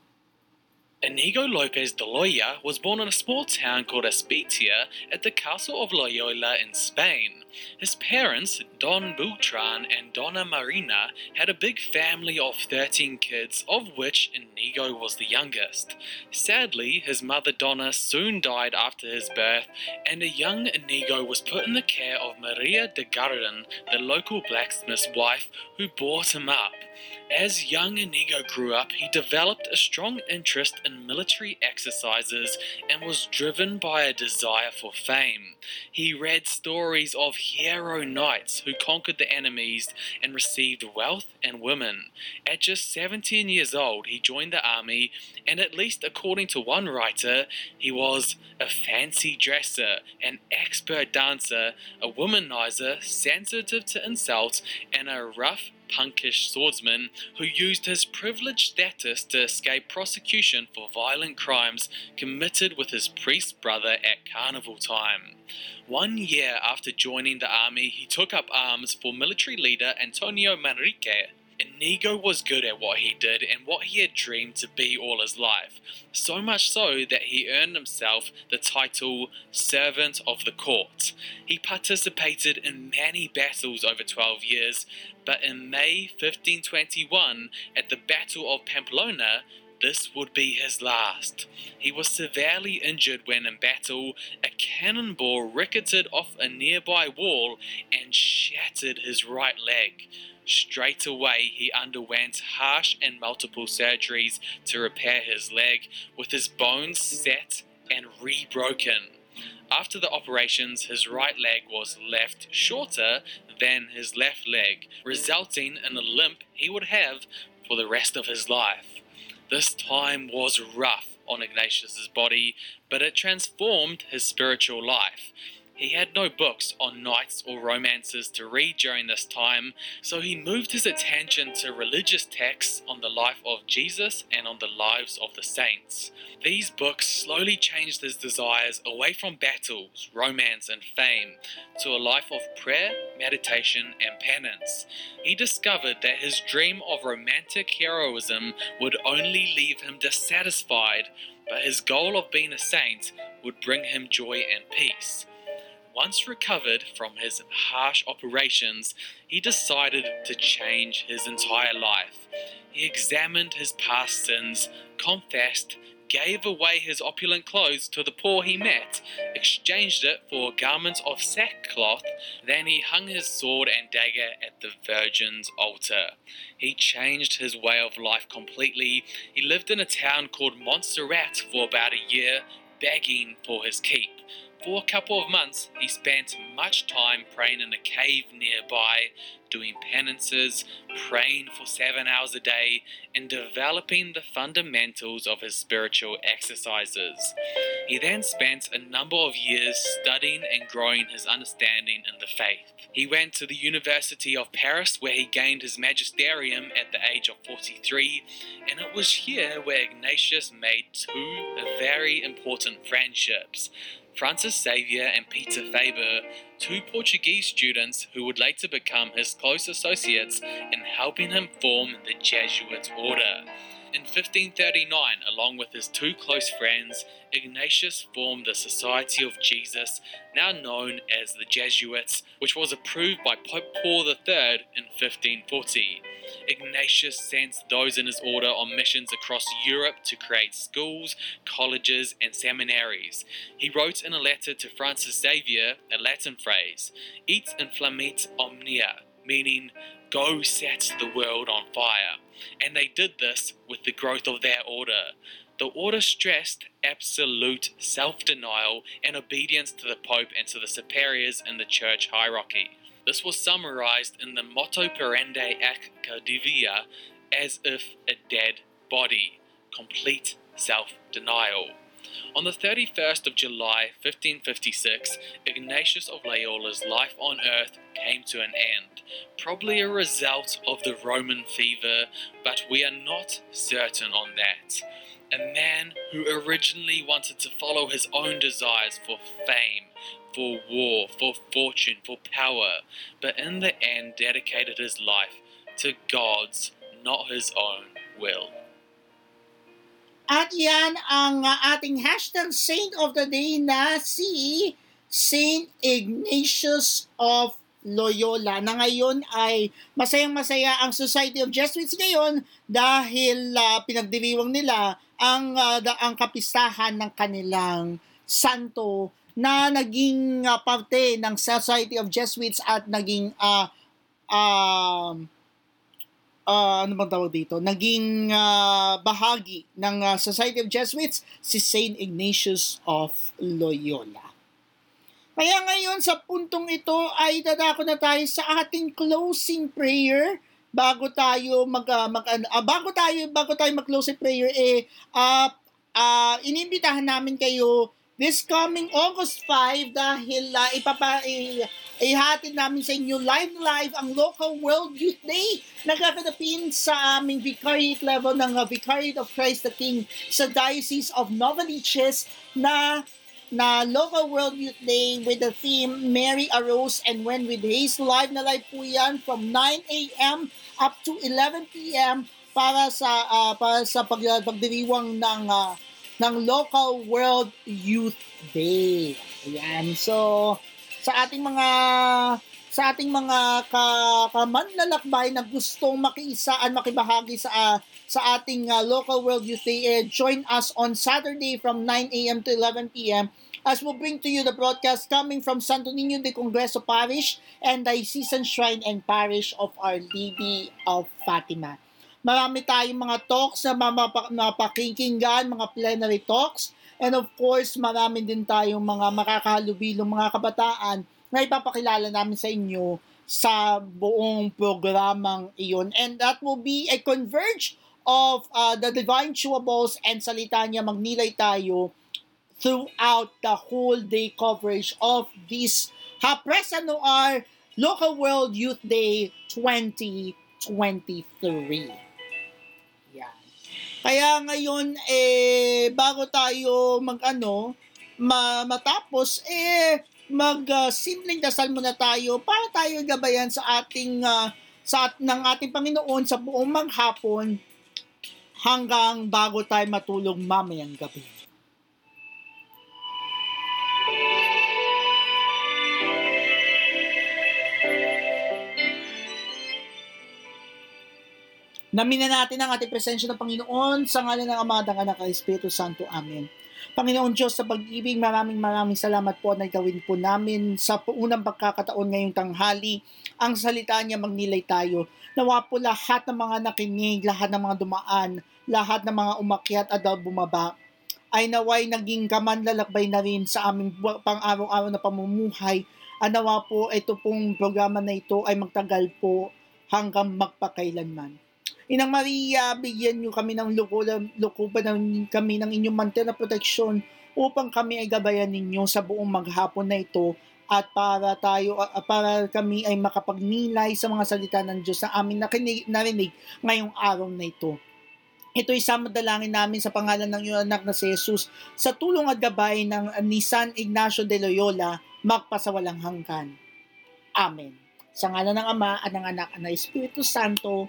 Inigo Lopez de Loya was born in a small town called Espetia at the castle of Loyola in Spain. His parents, Don Beltran and Donna Marina, had a big family of 13 kids, of which Inigo was the youngest. Sadly, his mother Donna soon died after his birth, and a young Inigo was put in the care of Maria de Garden, the local blacksmith's wife, who brought him up. As young Inigo grew up, he developed a strong interest in military exercises and was driven by a desire for fame. He read stories of hero knights who conquered the enemies and received wealth and women. At just 17 years old, he joined the army, and at least according to one writer, he was a fancy dresser, an expert dancer, a womanizer, sensitive to insults, and a rough, punkish swordsman who used his privileged status to escape prosecution for violent crimes committed with his priest brother at carnival time. One year after joining the army, he took up arms for military leader Antonio Manrique. Inigo was good at what he did and what he had dreamed to be all his life, so much so that he earned himself the title Servant of the Court. He participated in many battles over 12 years, but in May 1521, at the Battle of Pamplona, this would be his last. He was severely injured when in battle, a cannonball ricketed off a nearby wall and shattered his right leg. Straight away, he underwent harsh and multiple surgeries to repair his leg, with his bones set and rebroken. After the operations, his right leg was left shorter than his left leg, resulting in a limp he would have for the rest of his life. This time was rough on Ignatius's body, but it transformed his spiritual life. He had no books on knights or romances to read during this time, so he moved his attention to religious texts on the life of Jesus and on the lives of the saints. These books slowly changed his desires away from battles, romance, and fame to a life of prayer, meditation, and penance. He discovered that his dream of romantic heroism would only leave him dissatisfied, but his goal of being a saint would bring him joy and peace. Once recovered from his harsh operations, he decided to change his entire life. He examined his past sins, confessed, gave away his opulent clothes to the poor he met, exchanged it for garments of sackcloth, then he hung his sword and dagger at the Virgin's altar. He changed his way of life completely. He lived in a town called Montserrat for about a year, begging for his keep. For a couple of months, he spent much time praying in a cave nearby, doing penances, praying for seven hours a day, and developing the fundamentals of his spiritual exercises. He then spent a number of years studying and growing his understanding in the faith. He went to the University of Paris, where he gained his magisterium at the age of 43, and it was here where Ignatius made two very important friendships. Francis Xavier and Peter Faber, two Portuguese students who would later become his close associates in helping him form the Jesuit order. In 1539, along with his two close friends, Ignatius formed the Society of Jesus, now known as the Jesuits, which was approved by Pope Paul III in 1540. Ignatius sent those in his order on missions across Europe to create schools, colleges, and seminaries. He wrote in a letter to Francis Xavier a Latin phrase, Et inflammit omnia, meaning, Go set the world on fire. And they did this with the growth of their order. The order stressed absolute self denial and obedience to the Pope and to the superiors in the church hierarchy. This was summarized in the motto Perende ac Cadivia as if a dead body, complete self denial. On the 31st of July 1556, Ignatius of Loyola's life on earth came to an end, probably a result of the Roman fever, but we are not certain on that. A man who originally wanted to follow his own desires for fame, for war, for fortune, for power, but in the end dedicated his life to God's, not his own will. At yan ang ating hashtag Saint of the Day na si Saint Ignatius of Loyola na ngayon ay masayang-masaya ang Society of Jesuits ngayon dahil uh, pinagdiriwang nila ang uh, ang kapistahan ng kanilang santo na naging uh, parte ng Society of Jesuits at naging uh, uh, uh, ano bang tawag dito, naging uh, bahagi ng uh, Society of Jesuits si Saint Ignatius of Loyola. Kaya ngayon sa puntong ito ay dadako na tayo sa ating closing prayer bago tayo mag, uh, mag uh, bago tayo bago tayo mag-closing prayer eh uh, uh, inimbitahan namin kayo this coming August 5 dahil uh, ipapa eh, ihatid namin sa inyo live live ang local World Youth Day nagaganapin sa aming vicariate level ng uh, Vicariate of Christ the King sa Diocese of Novaliches na na local World Youth Day with the theme Mary Arose and When with Haze. Live na live po yan from 9 a.m. up to 11 p.m. para sa uh, para sa pag, pagdiriwang ng uh, ng local World Youth Day. Ayan. So sa ating mga sa ating mga ka, kamanlalakbay na gustong makiisaan, makibahagi sa uh, sa ating uh, local World Youth Day, eh, join us on Saturday from 9 a.m. to 11 p.m. as we bring to you the broadcast coming from Santo Niño de Congreso Parish and Diocesan Shrine and Parish of Our Lady of Fatima. Marami tayong mga talks na mapakinggan, mga plenary talks, and of course, marami din tayong mga makakahalubilong mga kabataan na ipapakilala namin sa inyo sa buong programang iyon. And that will be a converge of uh, the Divine Chewables and Salita niya Magnilay tayo throughout the whole day coverage of this Hapresa Noir Local World Youth Day 2023. Kaya ngayon, eh, bago tayo mag-ano, ma- matapos, eh, mag uh, simpleng dasal muna tayo para tayo gabayan sa ating uh, sa ng ating Panginoon sa buong maghapon hanggang bago tayo matulog mamayang gabi. Namina natin ang ating presensya ng Panginoon sa ngalan ng Ama, ng Anak, ng Espiritu Santo. Amen. Panginoon Diyos sa pag-ibig, maraming maraming salamat po na gawin po namin sa unang pagkakataon ngayong tanghali. Ang salita niya magnilay tayo. Nawa po lahat ng mga nakinig, lahat ng mga dumaan, lahat ng mga umakyat at bumaba ay naway naging kamanlalakbay na rin sa aming pang-araw-araw na pamumuhay. Anawa po ito pong programa na ito ay magtagal po hanggang magpakailanman. Inang Maria, bigyan niyo kami ng lukuban, lukuban ng, kami ng inyong mantel na proteksyon upang kami ay gabayan ninyo sa buong maghapon na ito at para tayo para kami ay makapagnilay sa mga salita ng Diyos na aming nakinig, narinig ngayong araw na ito. Ito isama dalangin namin sa pangalan ng iyong anak na si Jesus sa tulong at gabay ng ni San Ignacio de Loyola magpasawalang hanggan. Amen. Sa ngalan ng Ama at ng Anak at ng Espiritu Santo.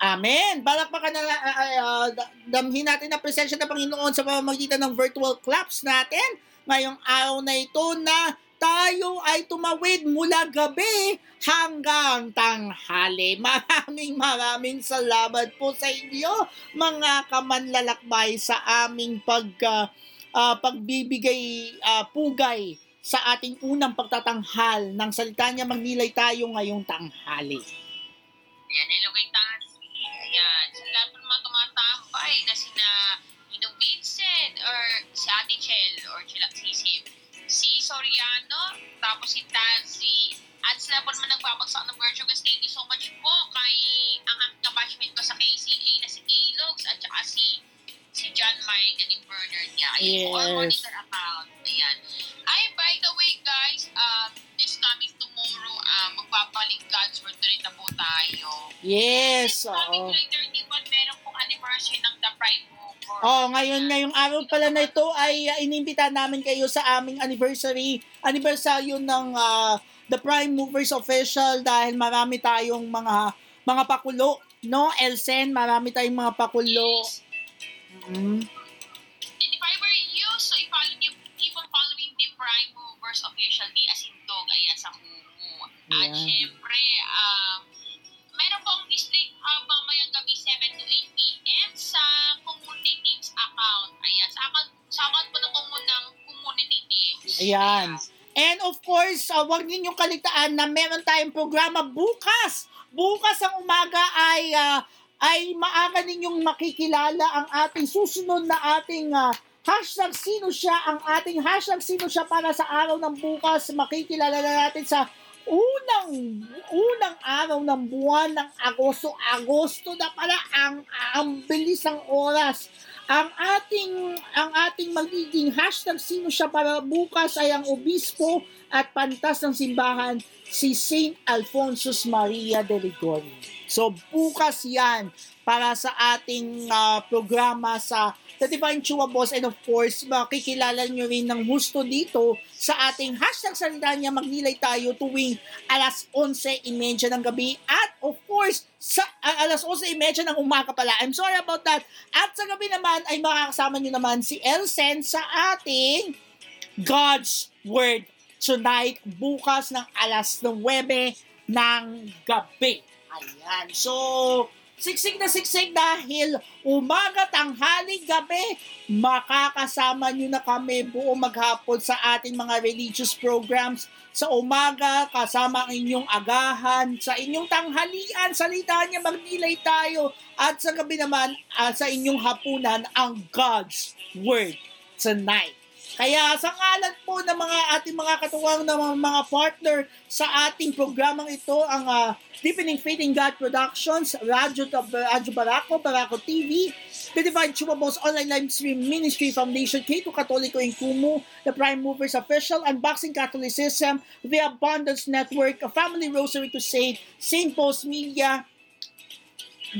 Amen. Balakpakan na uh, uh, damhin natin ang presensya ng Panginoon sa pamamagitan ng virtual claps natin ngayong araw na ito na tayo ay tumawid mula gabi hanggang tanghali. Maraming maraming salamat po sa inyo mga kamanlalakbay sa aming pag uh, uh, pagbibigay uh, pugay sa ating unang pagtatanghal ng salita niya magnilay tayo ngayong tanghali. Ayan, hello kay tambay na sina Ninong Vincent or si Ate Chel or sila, si Sim, si Soriano, tapos si Tazzy, at sila po naman nagbabagsak ng merch guys. Thank you so much po kay ang aking kabashment ko sa KCA na si Alogs at saka si si John Mike and yung niya. Ay, yes. all monitor account. Ayan. Ay, by the way, guys, um, this coming tomorrow, um, magbabalik God's Word rin na po tayo. Yes, coming oo. July 31, meron pong anniversary ng The Pride Mover. Oh, ngayon ngayong araw pala na ito ay uh, inimbita namin kayo sa aming anniversary, anniversary ng ah, The Prime Movers Official dahil marami tayong mga mga pakulo, no? Elsen, marami tayong mga pakulo. Yes. Mm. At syempre, um, meron pong district hub mamayang gabi 7 to 8 p.m. sa community teams account. Ayan, sa account, sa account po ng ng community teams. Ayan. And of course, uh, huwag ninyong kaligtaan na meron tayong programa bukas. Bukas ang umaga ay ah, ay maaga ninyong makikilala ang ating susunod na ating ah, hashtag sino siya, ang ating hashtag sino siya para sa araw ng bukas. Makikilala na natin sa unang unang araw ng buwan ng Agosto. Agosto na pala ang ang bilis ng oras ang ating ang ating magiging hashtag sino siya para bukas ay ang obispo at pantas ng simbahan si Saint Alphonsus Maria de Ligorio. So bukas yan para sa ating ah, programa sa The Divine Chua Boss and of course makikilala nyo rin ng gusto dito sa ating hashtag salita niya magnilay tayo tuwing alas 11.30 ng gabi at of course sa ah, alas 11.30 ng umaga pala. I'm sorry about that. At sa gabi naman ay makakasama nyo naman si Elsen sa ating God's Word tonight bukas ng alas 9 ng gabi. Ayan. So, siksik na siksik dahil umaga, tanghali, gabi, makakasama nyo na kami buong maghapon sa ating mga religious programs. Sa umaga, kasama ang inyong agahan. Sa inyong tanghalian, salita niya, magnilay tayo. At sa gabi naman, ah, sa inyong hapunan, ang God's Word tonight. Kaya sa ngalan po ng mga ating mga katuwang na mga, partner sa ating programang ito, ang ah, Deepening Faith in God Productions, Radyo, Radyo Barako, Barako TV, The Divine Chumabos Online Live Stream Ministry Foundation, K2 Katoliko in Kumu, The Prime Movers Official, Unboxing Catholicism, The Abundance Network, Family Rosary to Save, St. Paul's Media,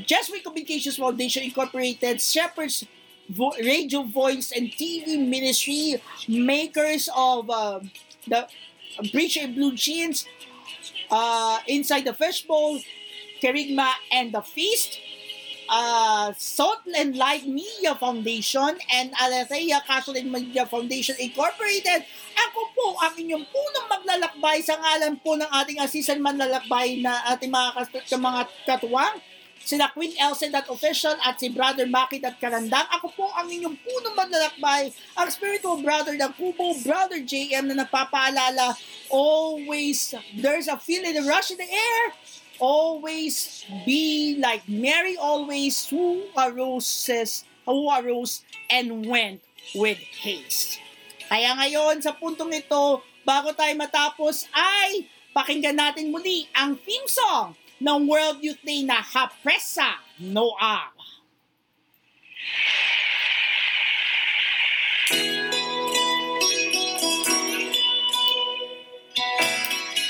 Jesuit Communications Foundation Incorporated, Shepherds Vo- Radio Voice and TV Ministry, makers of uh, the Breach and Blue Jeans, uh, Inside the Fishbowl, Kerigma and the Feast, uh, Salt and Light Media Foundation, and Aletheia Catholic Media Foundation Incorporated. Ako po ang inyong punong maglalakbay sa ngalan po ng ating assistant manlalakbay na ating mga, kas- mga katuwang sila Queen Elsen at official at si Brother Makit at Karandang. Ako po ang inyong punong maglalakbay, ang spiritual brother ng Kubo, Brother JM na nagpapaalala, always, there's a feeling of rush in the air. Always be like Mary always who arose, who arose and went with haste. Kaya ngayon, sa puntong ito, bago tayo matapos, ay pakinggan natin muli ang theme song ng World Youth Day na Hapresa Noar.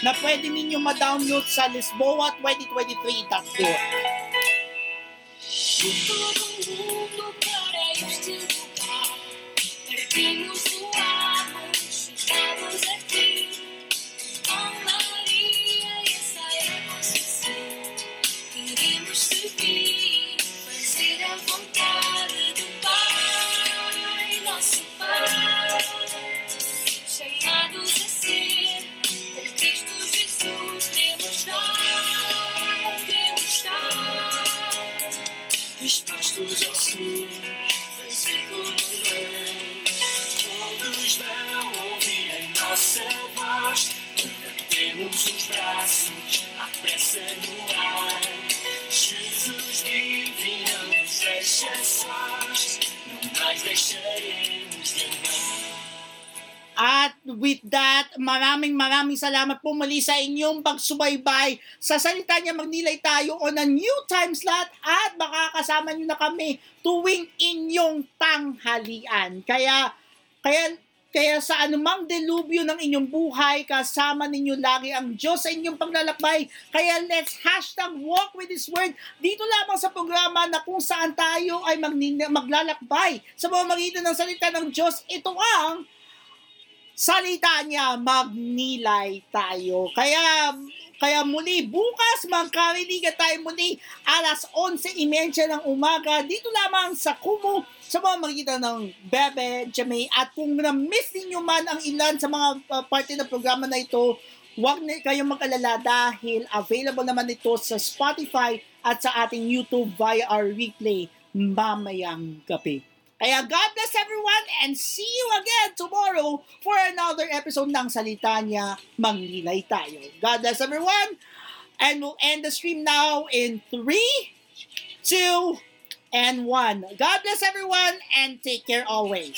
na pwede ninyo ma-download sa lisboa2023.org. Por todo with that, maraming maraming salamat po muli sa inyong pagsubaybay. Sa salita niya magnilay tayo on a new time slot at makakasama niyo na kami tuwing inyong tanghalian. Kaya Kaya kaya sa anumang delubyo ng inyong buhay, kasama ninyo lagi ang Diyos sa inyong paglalakbay. Kaya let's hashtag walk with His Word dito lamang sa programa na kung saan tayo ay maglalakbay sa pamamagitan ng salita ng Diyos. Ito ang salita niya, magnilay tayo. Kaya kaya muli, bukas magkariligan tayo muli alas 11.30 ng umaga dito lamang sa Kumu sa mga makikita ng Bebe, Jamay. At kung na-miss ninyo man ang ilan sa mga uh, parte ng programa na ito, huwag na kayong mag-alala dahil available naman ito sa Spotify at sa ating YouTube via our replay mamayang gabi. Kaya God bless everyone and see you again tomorrow for another episode ng Salita Niya, Manglilay Tayo. God bless everyone and we'll end the stream now in 3, 2, and 1. God bless everyone and take care always.